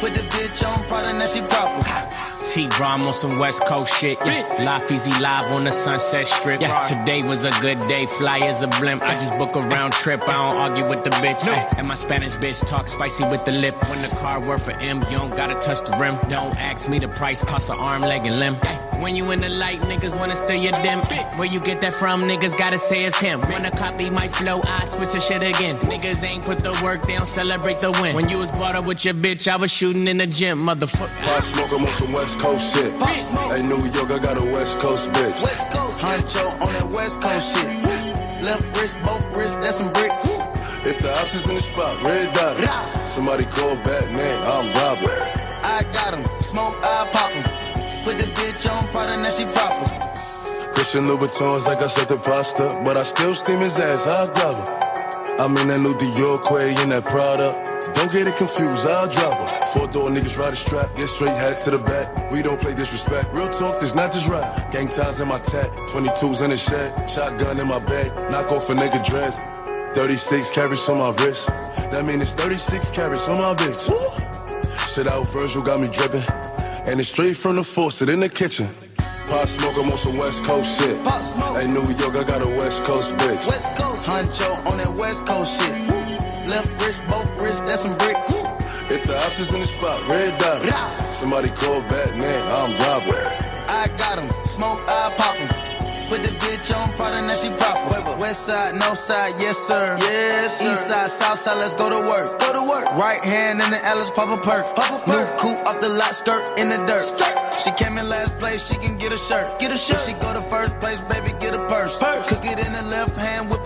Put the bitch on Prada, now she proper. T Rom on some West Coast shit. Yeah. Life easy live on the Sunset Strip. Yeah. Today was a good day, fly as a blimp. I just book a round trip, I don't argue with the bitch. No. And my Spanish bitch talk spicy with the lip. When the car worth for M, you don't gotta touch the rim. Don't ask me the price, cost an arm, leg, and limb. When you in the light, niggas wanna steal your dim. Where you get that from, niggas gotta say it's him. Wanna copy my flow, I switch the shit again. Niggas ain't put the work, they don't celebrate the win. When you was brought up with your bitch, I was shooting in the gym, motherfucker. Pop Smoke, I'm on some West Coast shit. Hey, New York, I got a West Coast bitch. West Coast. Huncho on that West Coast shit. Left wrist, both wrists, that's some bricks. If the ops is in the spot, red dot. Somebody call Batman, I'm Robert. I got him. Smoke, I pop him. Put the bitch on Prada, now she proper. Christian Louboutins like I said the pasta, but I still steam his ass. I'll grab her. I'm in that new Dior Quay in that Prada. Don't get it confused, I'll drop her. Four door niggas ride a strap, get straight hat to the back. We don't play disrespect. Real talk, this not just rap. Gang ties in my tat, 22s in the shed, shotgun in my bag, knock off a nigga dress. 36 carats on my wrist. That mean it's 36 carats on my bitch. Shit out Virgil got me dripping. And it's straight from the faucet in the kitchen. Pop Smoke, I'm on some West Coast shit. Hey, New York, I got a West Coast bitch. West Coast. Huncho on that West Coast shit. Left wrist, both wrists, that's some bricks. If the ops is in the spot, red dot. Somebody call Batman, I'm Robert. I got him, smoke, I pop him. Put the bitch on Prada, now she proper. West side, no side, yes sir. Yes sir. East side, south side, let's go to work. Go to work. Right hand in the Alice, pop a perk. Pop a perk. New coupe off the lot, skirt in the dirt. Skirt. She came in last place, she can get a shirt. Get a shirt. If she go to first place, baby, get a purse. purse. Cook it in the left hand, whip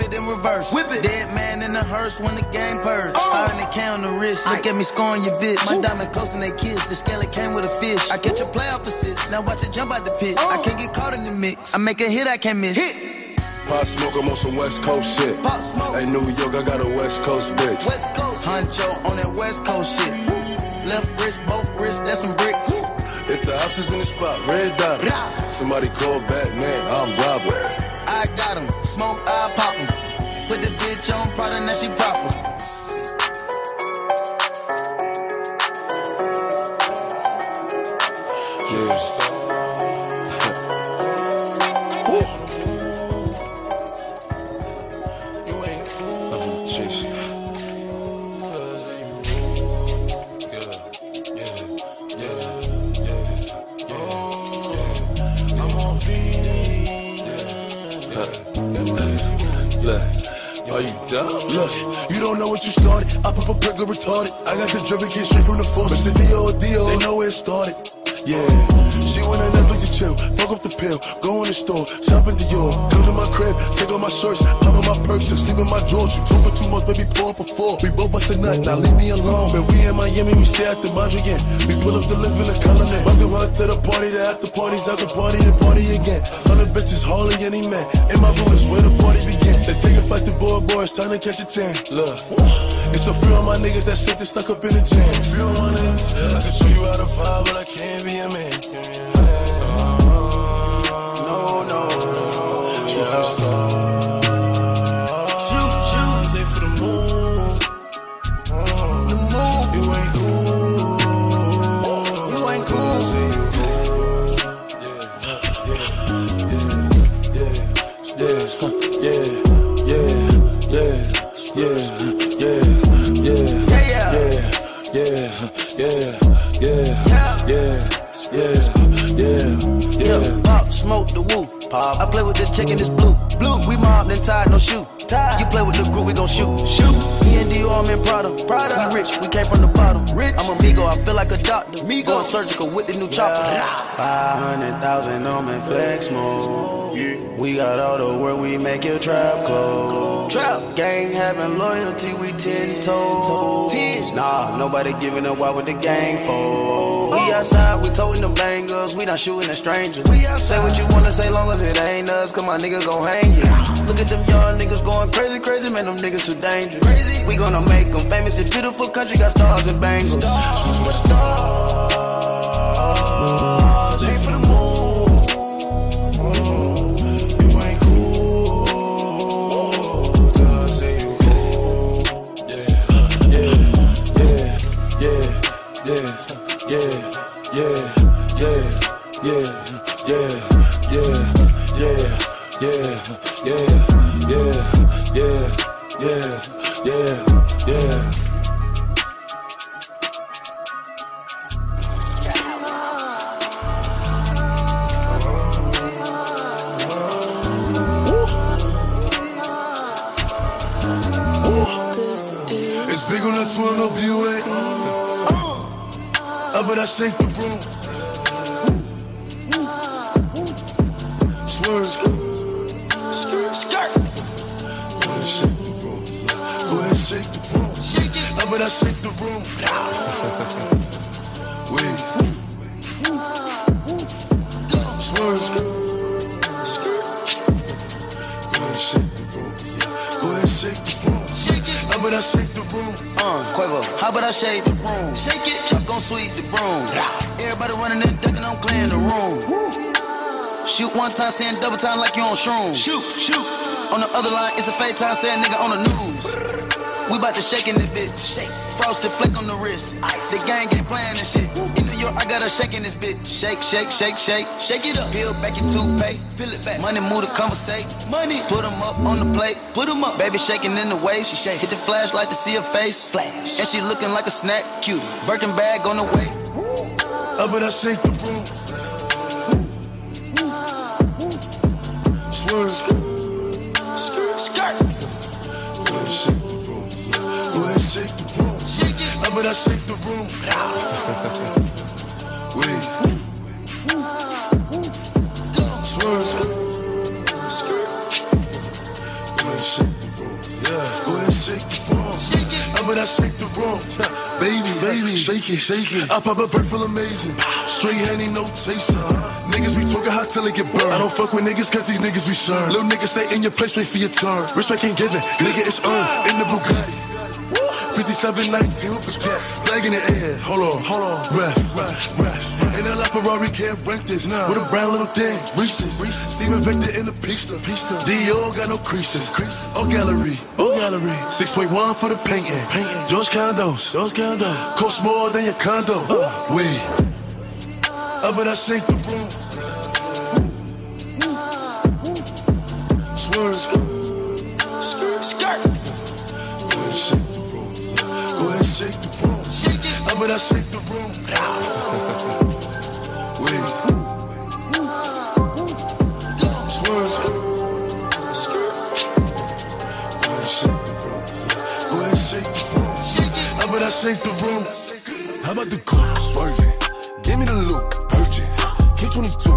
it in reverse. Whip it. Dead man in the hearse when the game purge. Oh. 500K on the wrist. Look at me scoring your bitch. My diamond close and they kiss. The scale came with a fish. I catch a playoff assist. Now watch it jump out the pit. I oh. can't get caught in the mix. I make a hit, I can't miss. Hit. Pop Smoke, I'm on some West Coast shit. Hey, New York, I got a West Coast bitch. West Coast. Huncho on that West Coast shit. Left wrist, both wrists, that's some bricks. If the ops is in the spot, red dot. Somebody call Batman, I'm Robert. I got him, smoke, I pop him. Joan proud and that she proper. You started. I pop a brick retarded. I got the drip get straight from the force. The D.O. D.O. They know where it started. Yeah, she went on Netflix to chill, fuck up the pill, go in the store, shop in Dior, come to my crib, take off my shirts, pop on my perks, and sleep in my drawers. You talking too much, baby, pour up a four. We both bust a nut, now leave me alone. When we in Miami, we stay at the Mondrian. We pull up to live in the colony. Welcome her to the party, the after parties, after party, the party again. Hundred bitches, hardly any man. In my room is where the party began. They take a flight to boy, boy, it's time to catch a tan. Look, it's a few of my niggas that sit there stuck up in the jam. Few of my niggas, I can show you how to vibe, but I can't be Give me a minute. The woo. Pop. I play with the chicken, it's blue. Blue. We mobbed and tied, no shoe. Tied. You play with the group, we gon' shoot. Shoot. Me and Dior, I'm in Prada. Prada. We rich, we came from the bottom. Rich. I'm a Migo, I feel like a doctor. Migo. Going surgical with the new chopper. 500,000 on me flex mode. We got all the work, we make your trap close. Trap. Gang having loyalty, we ten toes. Ten. Nah, nobody giving up, why would the gang fold? We uh. outside, we toting them bangers, we not shooting at strangers. We Say what you wanna say, long as it ain't us, cause my niggas gon' hang you. Look at them young niggas going crazy, crazy, man, them niggas too dangerous. Crazy. We gonna make them famous, this beautiful country got stars and bangles. For the stars. Take shrooms. Shoot, shoot. On the other line, it's a fake time, saying nigga on the news. We bout to shake in this bitch. Shake. Frosted flick on the wrist. Ice. The gang ain't playing this shit. In New York, I got a shake in this bitch. Shake, shake, shake, shake. Shake it up. Peel back your toothpaste. Peel it back. Money move to conversate. Money. Put them up on the plate. Put them up. Baby shaking in the waist. She shake. Hit the flashlight to see her face. Flash. And she looking like a snack. Cute. Birkin bag on the way. Up and I shake the shake it, shake it. I pop a bird feel amazing. Straight handy, no chaser. Niggas be talking hot till it get burned. I don't fuck with niggas cause these niggas be shern. Little niggas stay in your place, wait for your turn. Respect ain't given, nigga it's earned. In the Bugatti. 5719, whoopers gas. Flag in the air, hold on, hold on. Ref, ref, ref. In LA Ferrari can't rent this. Nah. With a brown little thing, Reese's. Reese's. Steven Victor in the pista. pista. Dior got no creases. creases. Oh gallery, oh gallery. 6.1 for the painting. painting. George Condos, George Condos. Cost more than your condo. Uh. Wait. Up and I shake the room. Swerve. Skirt. Skirt. Go ahead, shake the room. Go ahead, shake the room. Up and I shake shake the room. How about the coupe swerving? Give me the loop, purging. K22s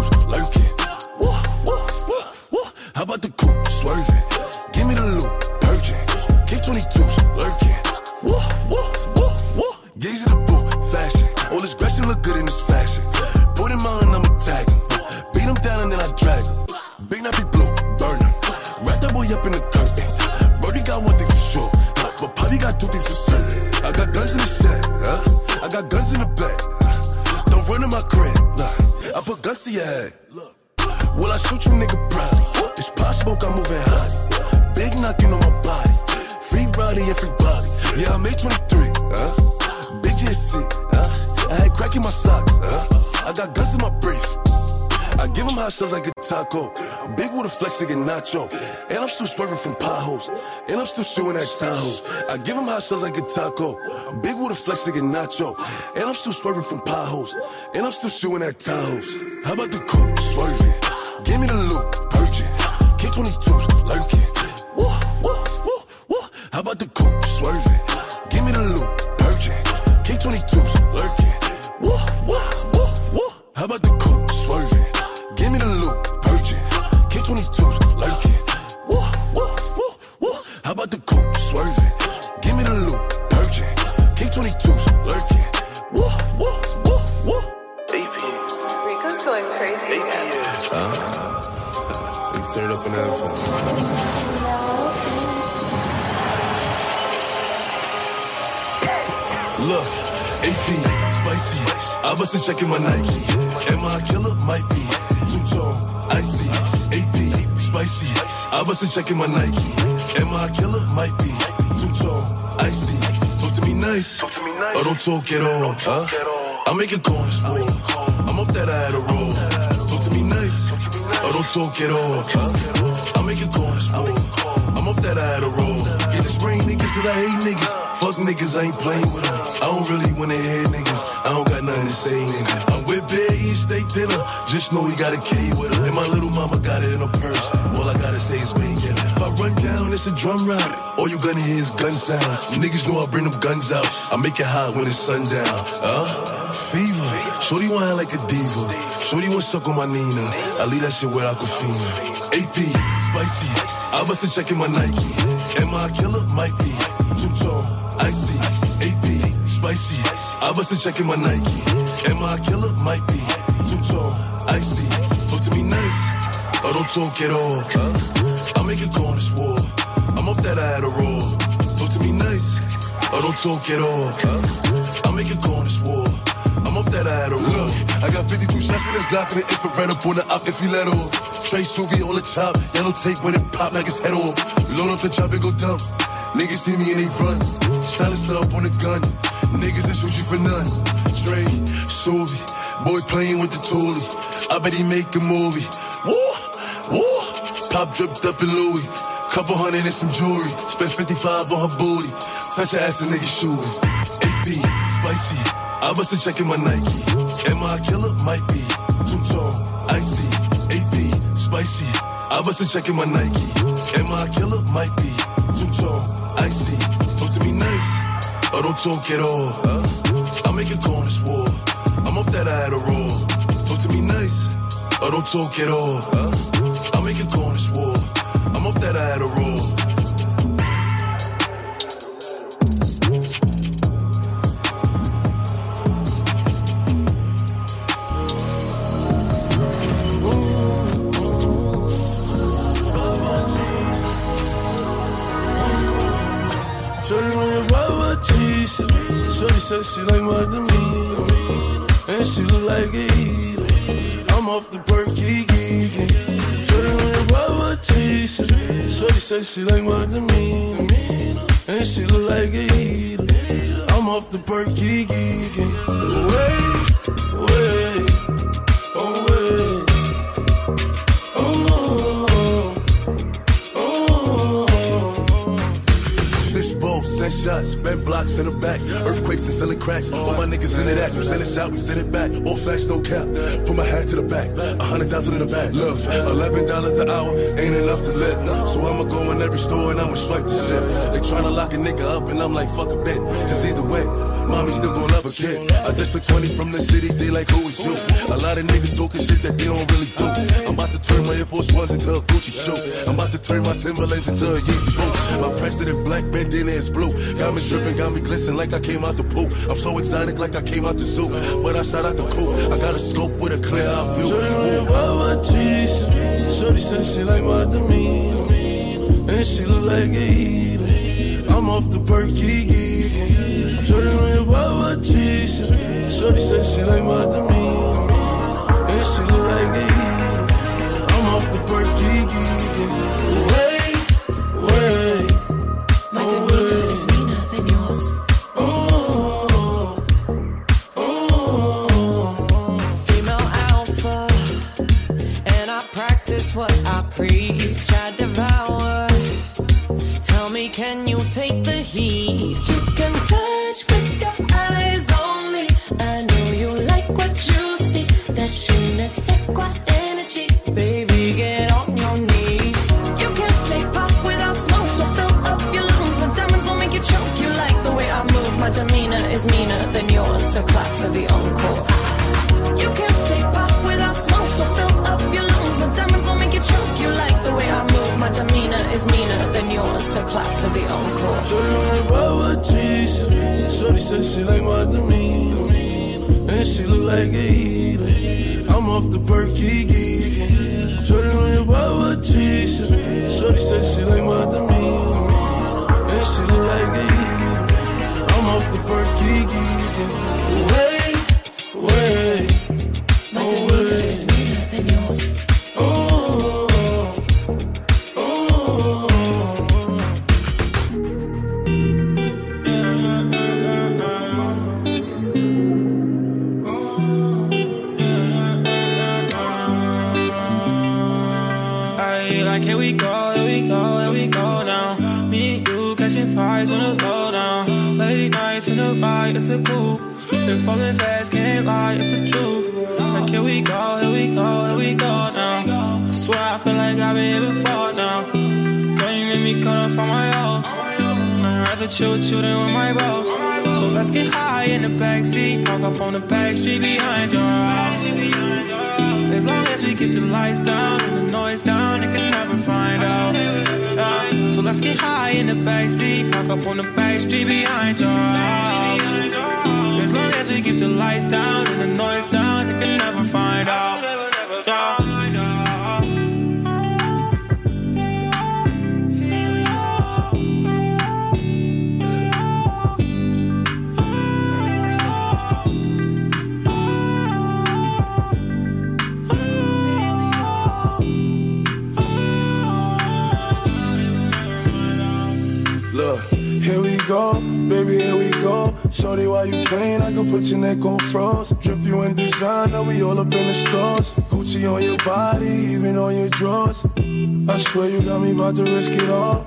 taco. Big with a flex to get nacho. And I'm still swerving from potholes. And I'm still shooting at Tahoes. I give him hot shots like a taco. Big with a flex to get nacho. And I'm still swerving from potholes. And I'm still shooting at Tahoes. How about the coupe swerving? Give me the loop, talk at all. Huh? I make it on this wall. I'm off that I had a roll. Talk to me nice. Or don't talk at all. Huh? I make it go on this. I'm off that I had a roll. Yeah, this rain niggas cause I hate niggas. Fuck niggas, I ain't playing with them. I don't really wanna hear niggas. I don't got nothing to say, nigga. I'm with Bear eating steak dinner. Just know he got a K with him. And my little mama got it in her purse. All I gotta say is get it. If I run down, it's a drum round. You gonna hear is gun sounds. Niggas know I bring them guns out. I make it hot when it's sundown. Huh? Fever. Shorty want like a diva. Shorty want suck on my Nina. I leave that shit where Aquafina. AP, spicy. I wasn't checking my Nike. Am I a killer? Might be. Two tone, icy. AP, spicy. I wasn't checking my Nike. Am I a killer? Might be. Two tone, icy. Talk to me nice. Or don't talk at all. Huh? I make on this wall. I'm off that I a roll. Talk at all. I make it go on this war. I'm off that a look. I got 52 shots in this Glock and the infrared up on the up if he let off. Trey Suvi on the top, yellow tape when it pop like his head off. Load up the chop and go dumb. Niggas see me and they run. Silence up on the gun. Niggas that shoot you for none. Trey Suvi, boy playing with the toolie. I bet he make a movie. Woo, woo. Pop dripped up in Louis. Couple hundred and some jewelry. Spent 55 on her booty. Touch her ass and nigga shooting. AP, spicy. I bust a check in my Nike. Am I a killer? Might be. Two tone, icy. AP, spicy. I bust a check in my Nike. Am I a killer? Might be. Two tone, icy. Talk to me nice. Or don't talk at all. I make go on war. I'm off that I had a roll. Talk to me nice. Or don't talk at all. I make go on war. I'm off that I had a roll. Said she like my demeanor. And she look like a eater. I'm off the perky geeking. Shorty when you buy what. Shorty said she like my demeanor. And she look like a eater. I'm off the perky geeking. Shots, bent blocks in the back. Earthquakes and selling cracks. All my niggas into that. You send it out, we send it back. All facts, no cap. Put my hat to the back. A hundred thousand in the back. Look, eleven dollars an hour ain't enough to live. So I'ma go in every store and I'ma swipe the shit. They tryna lock a nigga up and I'm like, fuck a bit. Cause either way, mommy still gon' love a kid. I just took 20 from the city, they like, who is you? A lot of niggas talking shit that they don't really do. I'm about to turn my Air Force Ones into a Gucci shoe. I'm about to turn my Timberlands into a Yeezy boot. My president black bandana is blue. Got me dripping, got me glistening like I came out the pool. I'm so exotic like I came out the zoo. But I shot out the coop. I got a scope with a clear eye view. Shorty what cheese. Shorty said she like my demeanor. And she look like a eater. I'm off the perky. Shorty you buy what cheese. Shorty said she like my demeanor. And she look like a eater. I'm off the perky geeking. Wait, wait. My demeanor is meaner than yours. Oh, oh, oh, Female alpha, and I practice what I preach. I devour. Tell me, can you take the heat? You can touch so clap for the encore. Shorty buy what cheese. Shorty said she like my demeanor. And she look like a eater. I'm off the perky geeking. Shorty buy what cheese. Shorty said she like my demeanor. And she look like a eater. I'm off the perky geeking. The backseat, park up on the back street behind your house. As long as we keep the lights down and the noise down, they can never find out. Yeah. So let's get high in the backseat, park up on the back street behind your house. As long as we keep the lights down and the noise down, they can never find out. Your neck on froze. Drip you in designer, we all up in the stores. Gucci on your body, even on your drawers. I swear you got me about to risk it all.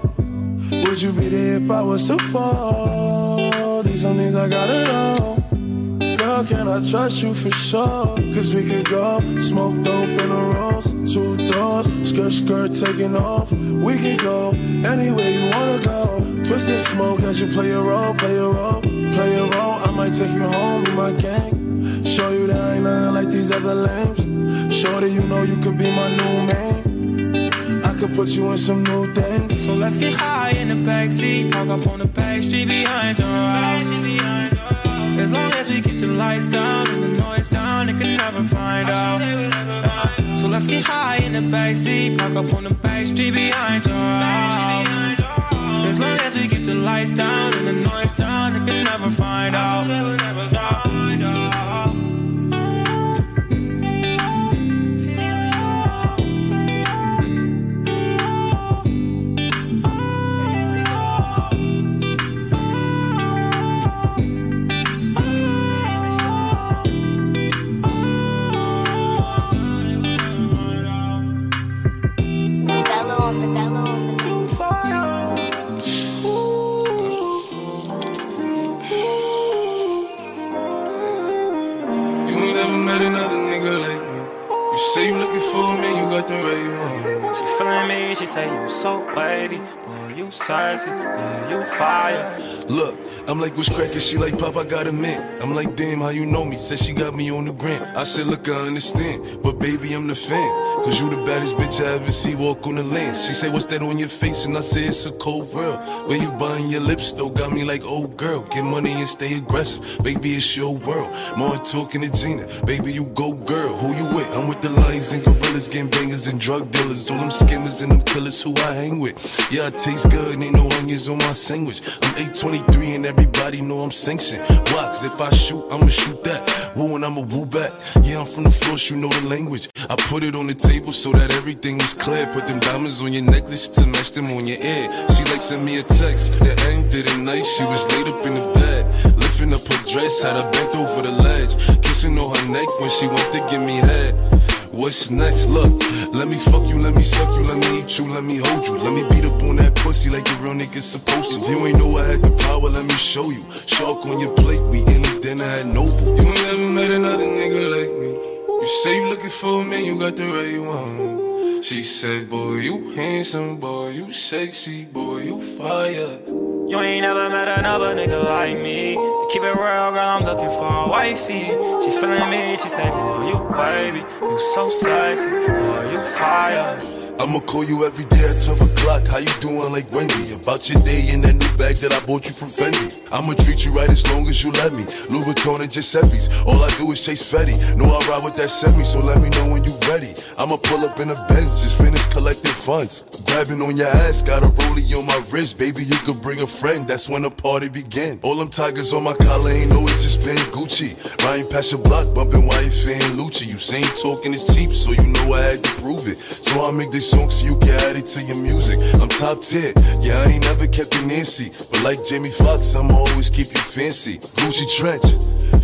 Would you be there if I was to fall? These are things I gotta know. Girl, can I trust you for sure? Cause we could go smoke dope in the rolls, two doors, skirt, skirt taking off. We could go anywhere you wanna go. Twist and smoke as you play a role, play a role, play a role. I might take you home in my gang. Show you that I ain't nothing like these other lames. Show that you know you could be my new man. I could put you in some new things. So let's get high in the backseat, park up on the back street behind your house. As long as we keep the lights down and the noise down, they can never find out. Uh, so let's get high in the backseat, park up on the back street behind your house. As long as we keep the lights down and the noise can never find out. Boy yeah you fire. Look, I'm like, what's crackin'? She like, Pop, I got a man. I'm like, damn, how you know me? Said she got me on the gram. I said, look, I understand, but baby, I'm the fan. Cause you the baddest bitch I ever see walk on the land. She say, what's that on your face? And I say, it's a cold world. Where you buying your lips, though, got me like, oh girl. Get money and stay aggressive. Baby, it's your world. More talking to Gina. Baby, you go girl. Who you with? I'm with the lions and gorillas, gangbangers and drug dealers. All them skimmers and them killers who I hang with. Yeah, I taste good, ain't no onions on my sandwich. I'm 823 and everybody know I'm sanctioned. Why? Cause if I shoot, I'ma shoot that. Woo and I'ma woo back. Yeah, I'm from the force, you know the language. I put it on the table so that everything was clear. Put them diamonds on your necklace to match them on your ear. She like sent me a text. The end did it nice. She was laid up in the bed. Lifting up her dress, had her bent over the ledge. Kissing on her neck when she went to give me head. What's next? Look, let me fuck you, let me suck you, let me eat you, let me hold you. Let me beat up on that pussy like a real nigga supposed to. If you ain't know I had the power, let me show you. Shark on your plate, we in it, dinner at Nobu. You ain't never met another nigga like me. You say you looking for me, you got the right one. She said, boy, you handsome, boy, you sexy, boy, you fire. You ain't never met another nigga like me. Keep it real, girl, I'm looking for a wifey. She feeling me, she say, boy, you baby, you so sexy, boy, you fire. I'ma call you every day at 12 o'clock. How you doing like Wendy? About your day in that new bag that I bought you from Fendi. I'ma treat you right as long as you let me. Louis Vuitton and Giuseppe's. All I do is chase Fetty. Know I ride with that semi, so let me know when you ready. I'ma pull up in a Benz, just finish collecting funds. Grabbing on your ass, got a rollie on my wrist. Baby, you could bring a friend, that's when the party begin. All them tigers on my collar ain't always just been Gucci. Riding past your block, bumping YFN Lucci. You saying talking is cheap, so you know I had to prove it. So I make this song so you can add it to your music. I'm top tier, yeah, I ain't never kept it Nancy. But like Jamie Foxx, I'ma always keep you fancy. Gucci trench,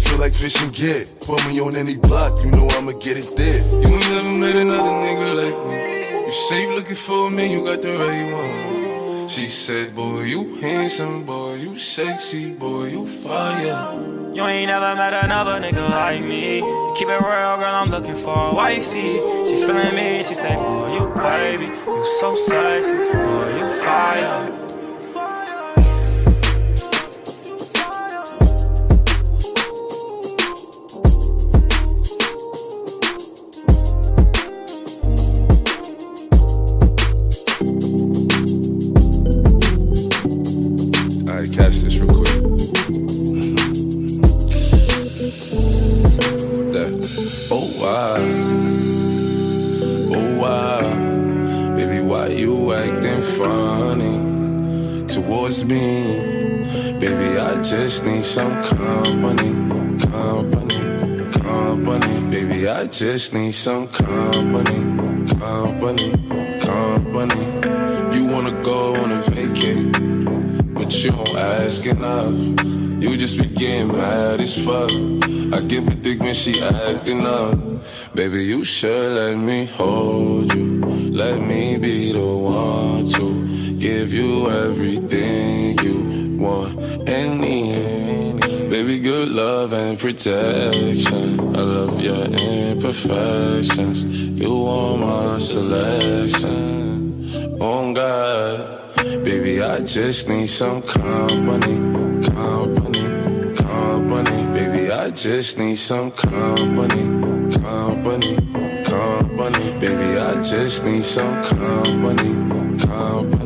feel like fishing get. Put me on any block, you know I'ma get it there. You ain't never met another nigga like me. You say you looking for me, you got the right one. She said, boy, you handsome, boy, you sexy, boy, you fire. You ain't never met another nigga like me. Keep it real, girl, I'm looking for a wifey. She feeling me, she say, boy, you baby, you so sexy, boy, you fire. Me? Baby, I just need some company, company, company. Baby, I just need some company, company, company. You wanna go on a vacay? but you don't ask enough. You just be getting mad as fuck. I give a dick when she acting up. Baby, you should let me hold you. Let me be the one to give you everything you want and need. Baby, good love and protection. I love your imperfections. You are my selection. Oh God, baby, I just need some company, company, company. Baby, I just need some company, company, company. Baby, I just need some company, company.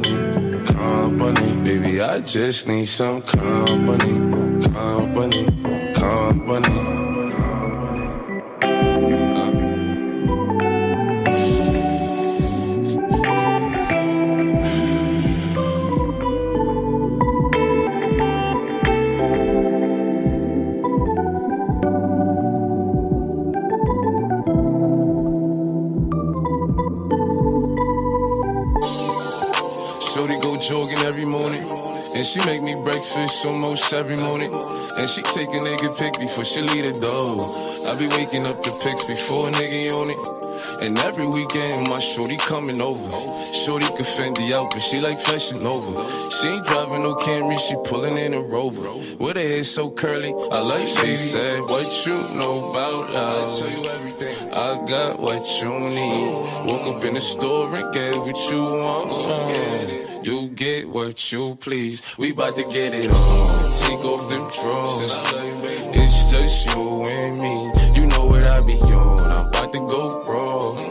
Baby, I just need some company, company, company. And she make me breakfast almost every morning. And she take a nigga pic before she leave the door. I be waking up the pics before a nigga on it. And every weekend my shorty coming over. Shorty can Fendi out, but she like fashion over. She ain't driving no Camry, she pulling in a Rover. With her hair so curly, I like she said, What you know about us? I tell you everything. I got what you need. Woke up in the store and get what you want. You get what you please. We bout to get it on. Take off them drawers. It's just you and me. You know what I be on. I'm about to go raw.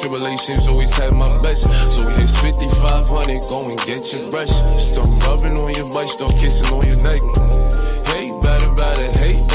tribulations, always had my best. So here's 5500, go and get your brush. Start rubbing on your butt, start kissing on your neck. Hate better, better,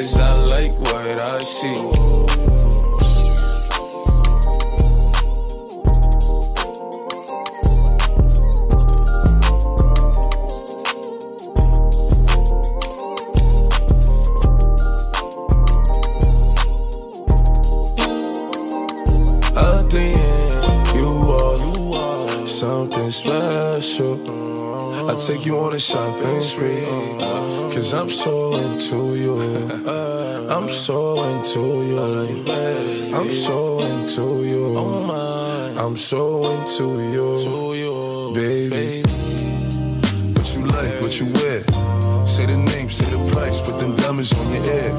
Cause I like what I see. Something special. I take you on a shopping spree. Cause I'm so into you. I'm so into you. I'm so into you. I'm so into you. Baby. What you like, what you wear. Say the name, say the price, put them diamonds on your head.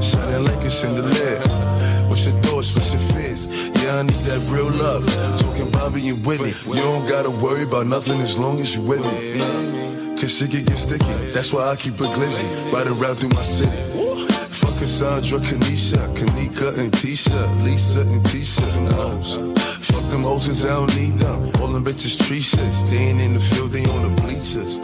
Shining like a chandelier. What's your thoughts, what's your fears? Yeah, I need that real love. Talking Bobby and Whitney. You don't gotta worry about nothing as long as you with me. Cause shit can get sticky. That's why I keep a glizzy. Riding around through my city. Fuck Cassandra, Kanisha, Kanika and Tisha, Lisa and Tisha. Fuck them hoes I don't need them. All them bitches tree. Staying in the field, they on the bleachers.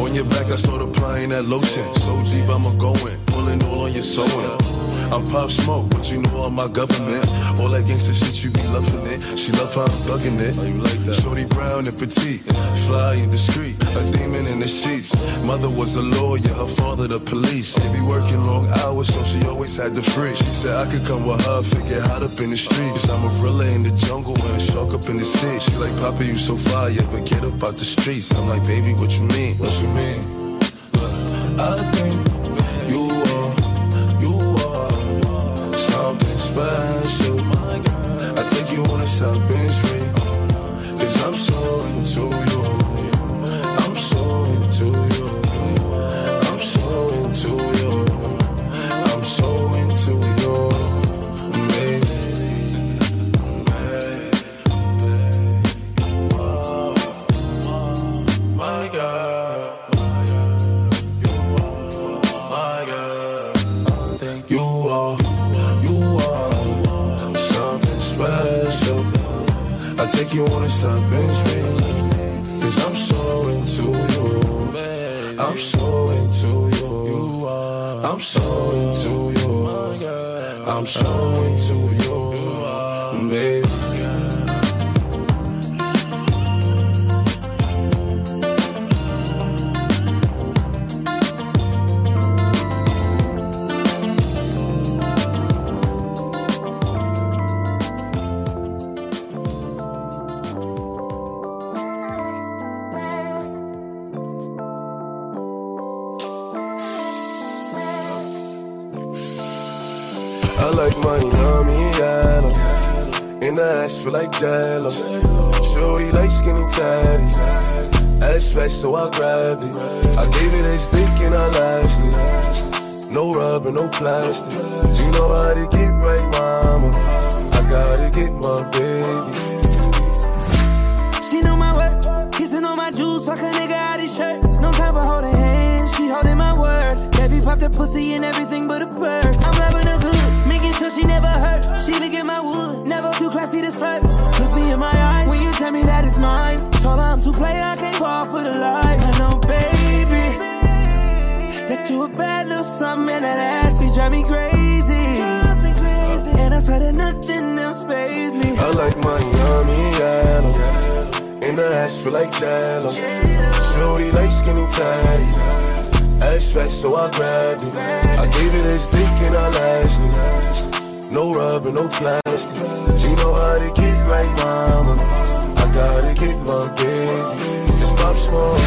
On your back, I start applying that lotion. So deep, I'ma go in. Pulling all on your sewing. I'm pop smoke, but you know all my government. All that gangsta shit, you be loving it. She love how I'm thugging it. Oh, you like that? Shorty brown and petite, fly and discreet, a demon in the sheets. Mother was a lawyer, her father the police. They be working long hours, so she always had the free. She said I could come with her, figure hot up in the streets. Cause I'm a gorilla in the jungle and a shark up in the sea. She like, Papa, you so fire, but get up out the streets. I'm like, baby, what you mean? What you mean? I special. I take you on a shopping spree. Cause I'm so into you. Make you wanna stop and. Cause I'm so into you. I'm so into you. I'm so into you. I'm so into you, feel like jello. Shorty like skinny tatties. Ass fat, so I grabbed it. I gave it a stick and I lasted. No rubber, no plastic. You know how to get right, mama. I gotta get my baby. She know my work, kissing on my jewels, fuck a nigga out his shirt. No time for holding hands, she holding my word. Baby pop the pussy and everything but a bird. I'm loving her she never hurt. She look at my wood, never too classy to slurp. Look me in my eyes when you tell me that it's mine. Told her I'm too play, I can't fall for the lies. I know, baby, that you a bad little something and that ass, you drive me crazy. And I swear that nothing else pays me. I like Miami yellow. In the ass feel like jello. Shorty like skinny tatties. Ass fat, so I grabbed it. I gave it a stick and I lasted. No rubber, no plastic. You know how to get right, mama. I gotta get my baby. It's Pop Smoke.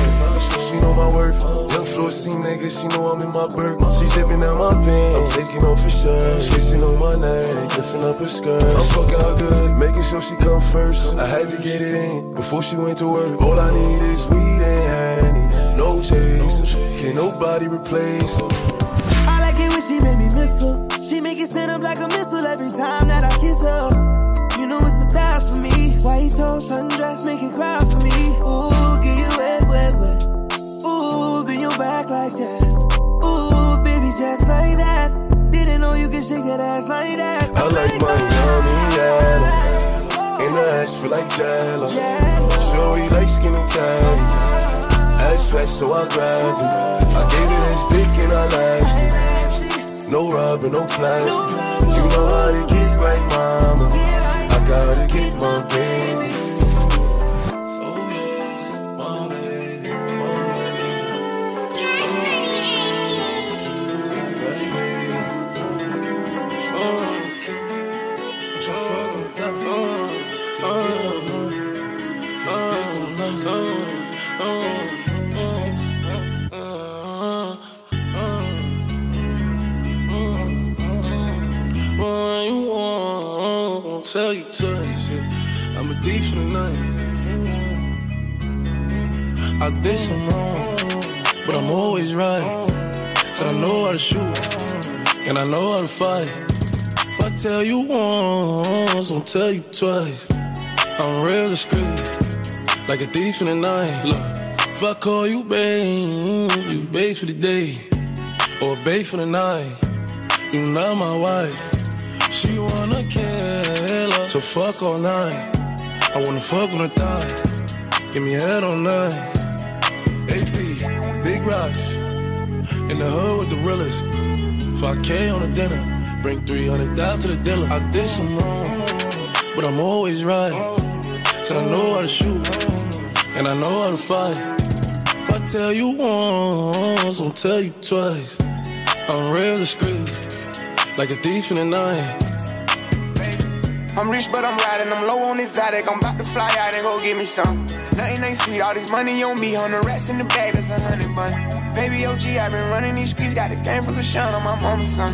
She know my worth. Young floor C nigga, she know I'm in my burp. She zipping out my pants. I'm taking off her shirt. Kissing on my neck, lifting up her skirt. I'm fucking her good, making sure she come first. I had to get it in before she went to work. All I need is weed and honey. No chase, can nobody replace she make me miss her. She make it stand up like a missile every time that I kiss her. You know it's the thighs for me. White toast, sundress, make it cry for me. Ooh, get you wet, wet, wet. Ooh, bend your back like that. Ooh, baby, just like that. Didn't know you could shake that ass like that. I like Miami yellow. In the ass feel like jello. Shorty like skinny tatties. Ass fat, so I grabbed it. I gave it a stick and I lasted. No rubber, no plastic. You know how to get right, mama. I gotta get my baby. Tell you once, I'll tell you twice. I'm real discreet, like a thief in the night. Look, if I call you babe, you babe for the day, or babe for the night. You not my wife. She wanna kill her, so fuck all night. I wanna fuck on the thigh, give me head all night. AP, big rocks, in the hood with the realest. 5K on the dinner, bring 300 down to the dealer. I did some wrong, but I'm always right. Said I know how to shoot, and I know how to fight. If I tell you once, I'll tell you twice. I'm real discreet, like a thief in the night. I'm rich, but I'm riding. I'm low on exotic. I'm about to fly out and go get me some. Nothing ain't sweet. All this money on me. On the rest in the bag, that's a hundred bun. Baby OG, i been running these streets. Got the game from the shine on my mama's son.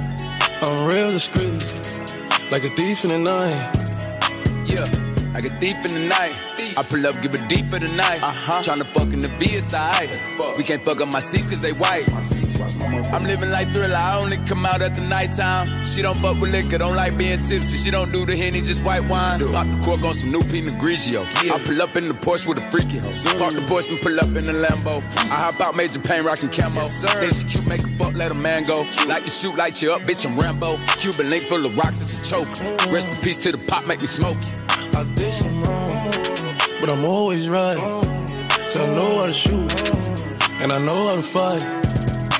I'm real discreet, like a thief in the night. Yeah, like a thief in the night. I pull up, give it deep for the night. Uh-huh. Tryna fuck in the it's. We can't fuck up my seats cause they white. I'm living like thriller, I only come out at the nighttime. She don't fuck with liquor, don't like being tipsy. She don't do the henny, just white wine. Pop the cork on some new Pinot Grigio. I pull up in the Porsche with a freaky hoe. Park the Porsche and pull up in the Lambo. I hop out, major pain, rockin' camo. then she cute, make a fuck, let a man go. Like to shoot, light you up, bitch, I'm Rambo. Cuban link full of rocks, it's a choke. Rest in peace to the pop, make me smoke you. I did some wrong, but I'm always right. So I know how to shoot, and I know how to fight.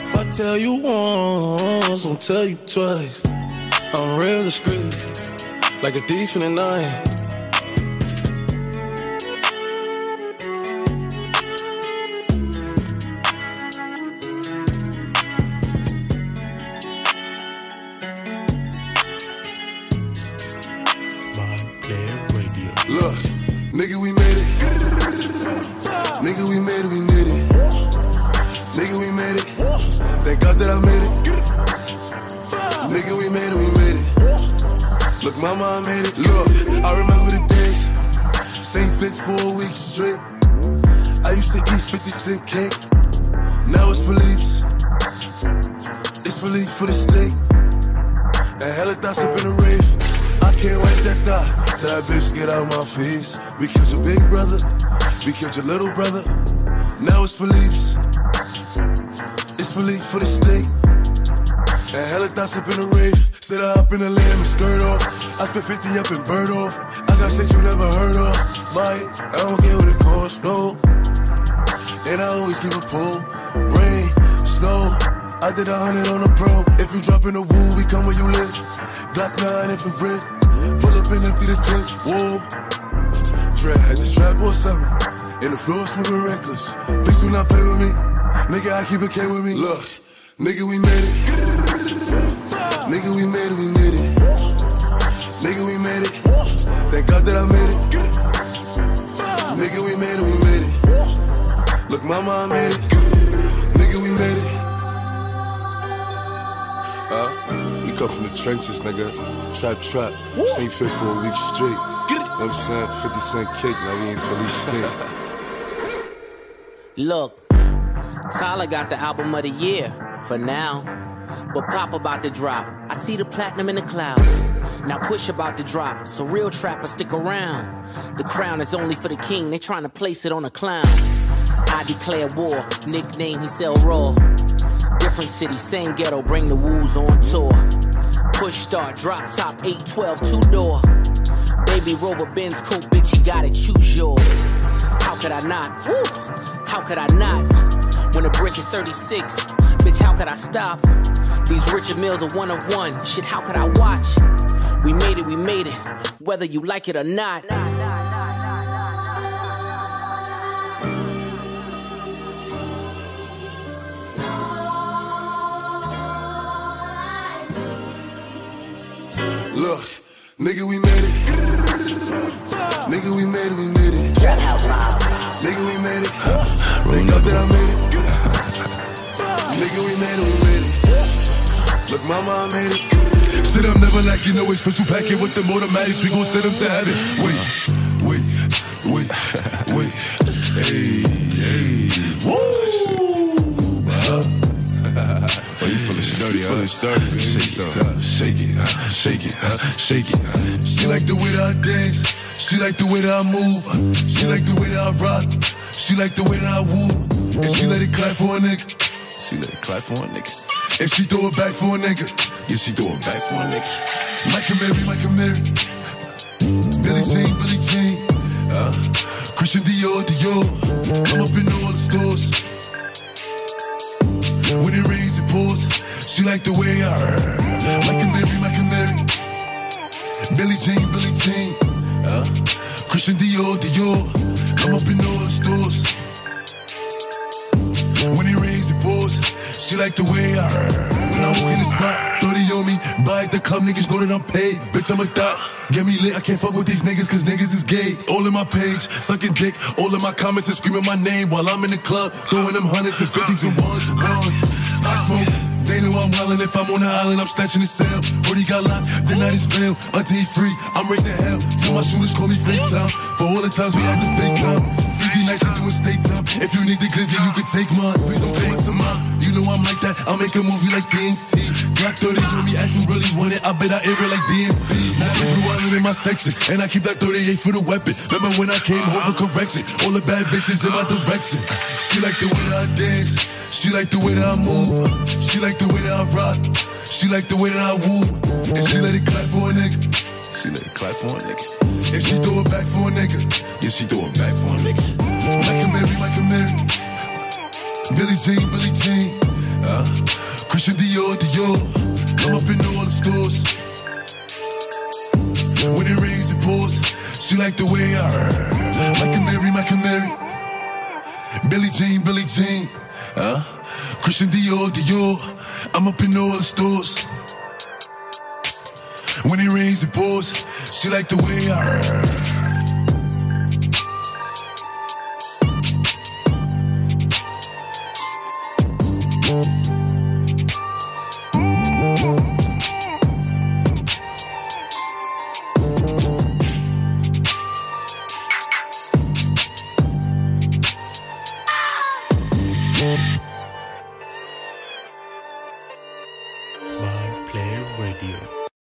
If I tell you once, I'll tell you twice. I'm real discreet, like a thief in the night. Now it's Philippe's. It's Philippe for the steak. And hella thoughts up in the rave. I can't wait that thought. Tell that bitch get out my face. We killed your big brother. We killed your little brother. Now it's Philippe's. It's Philippe for the steak. And hella thoughts up in the rave. Sit up in the lamb and skirt off. I spent 50 up in bird off. Keep K with me. Look, nigga, we made it. Nigga, we made it, we made it. Nigga, we made it. Thank God that I made it. Nigga, we made it, we made it. Look, mama, I made it. Nigga, we made it. Uh, we come from the trenches, nigga. Trap, trap. Same fit for a week straight. I'm saying? 50 cent cake, now we ain't Philippe Steak. Look, Tyler got the album of the year for now. But Pop about to drop. I see the platinum in the clouds. Now push about to drop. So real trappers stick around. The crown is only for the king. They trying to place it on a clown. I declare war. Nickname he sell raw. Different city, same ghetto. Bring the woos on tour. Push start, drop top, 812, two door. Baby Rover Benz coupe, bitch, you gotta choose yours. How could I not? Woo! How could I not? When the brick is 36, bitch, how could I stop? These Richard Milles are one of one. Shit, how could I watch? We made it, we made it, whether you like it or not. Look, nigga, we made it. Nigga, we made it, we made it. Nigga, we made it. Thank God that I made it. Nigga, we made it, we made it. Look, mama, I made it. Sit up, never like you know a special packet with the automatics. We gon' send them to heaven. Wait, wait, wait, wait. Hey, hey. Woo! Oh, you feeling sturdy, huh? Feeling sturdy, baby. Shake some. Shake it, shake it, shake it. She like the way that I dance. She like the way that I move. She like the way that I rock. She like the way that I woo. And she let it clap for a nigga. Clap for a nigga. And she throw it back for a nigga. Yeah, she throw it back for a nigga. Michael Mary, Michael Mary. Billie Jean, Billie Jean. Uh, Christian Dior, Dior. I'm up in all the stores. When it rains, it pours. She like the way I Michael Mary, Michael Mary. Billie Jean, Billie Jean. Uh, Christian Dior, Dior. I'm up in all the stores. She like the way I When I walk in the spot, 30 on me. Buy at the club, niggas know that I'm paid. Bitch, I'm a thot. Get me lit, I can't fuck with these niggas cause niggas is gay. All in my page, sucking dick. All in my comments and screaming my name while I'm in the club. Throwing them hundreds and fifties and ones and ones. I smoke, They know I'm wildin'. If I'm on the island, I'm snatching his cell. Brody got locked, the night is bail. Until he free, I'm raising hell. Till my shooters call me FaceTime. For all the times we had to FaceTime. 50 nights to do a state time. If you need the glizzy, you can take mine. Please don't come up to mine. You know I'm like that. I'll make a movie like TNT. Black 30 on me, ask you really want it. I bet I air it like DMB. Now the blue in my section. And I keep that 38 for the weapon. Remember when I came home for correction? All the bad bitches in my direction. She like the way that I dance. She like the way that I move. She like the way that I rock. She like the way that I woo. And she let it clap for a nigga. She let it clap for a nigga. And she throw it back for a nigga. Yeah, she throw it back for a nigga. Like a Mary, like a Mary. Billie Jean, Billie Jean. Christian Dior, Dior. I'm up in all the stores. When it rains, it pours. She like the way I a Mary, like a Mary. Billie Jean, Billie Jean. Uh, Christian Dior, Dior. I'm up in all the stores. When it rains, it pours. She like the way I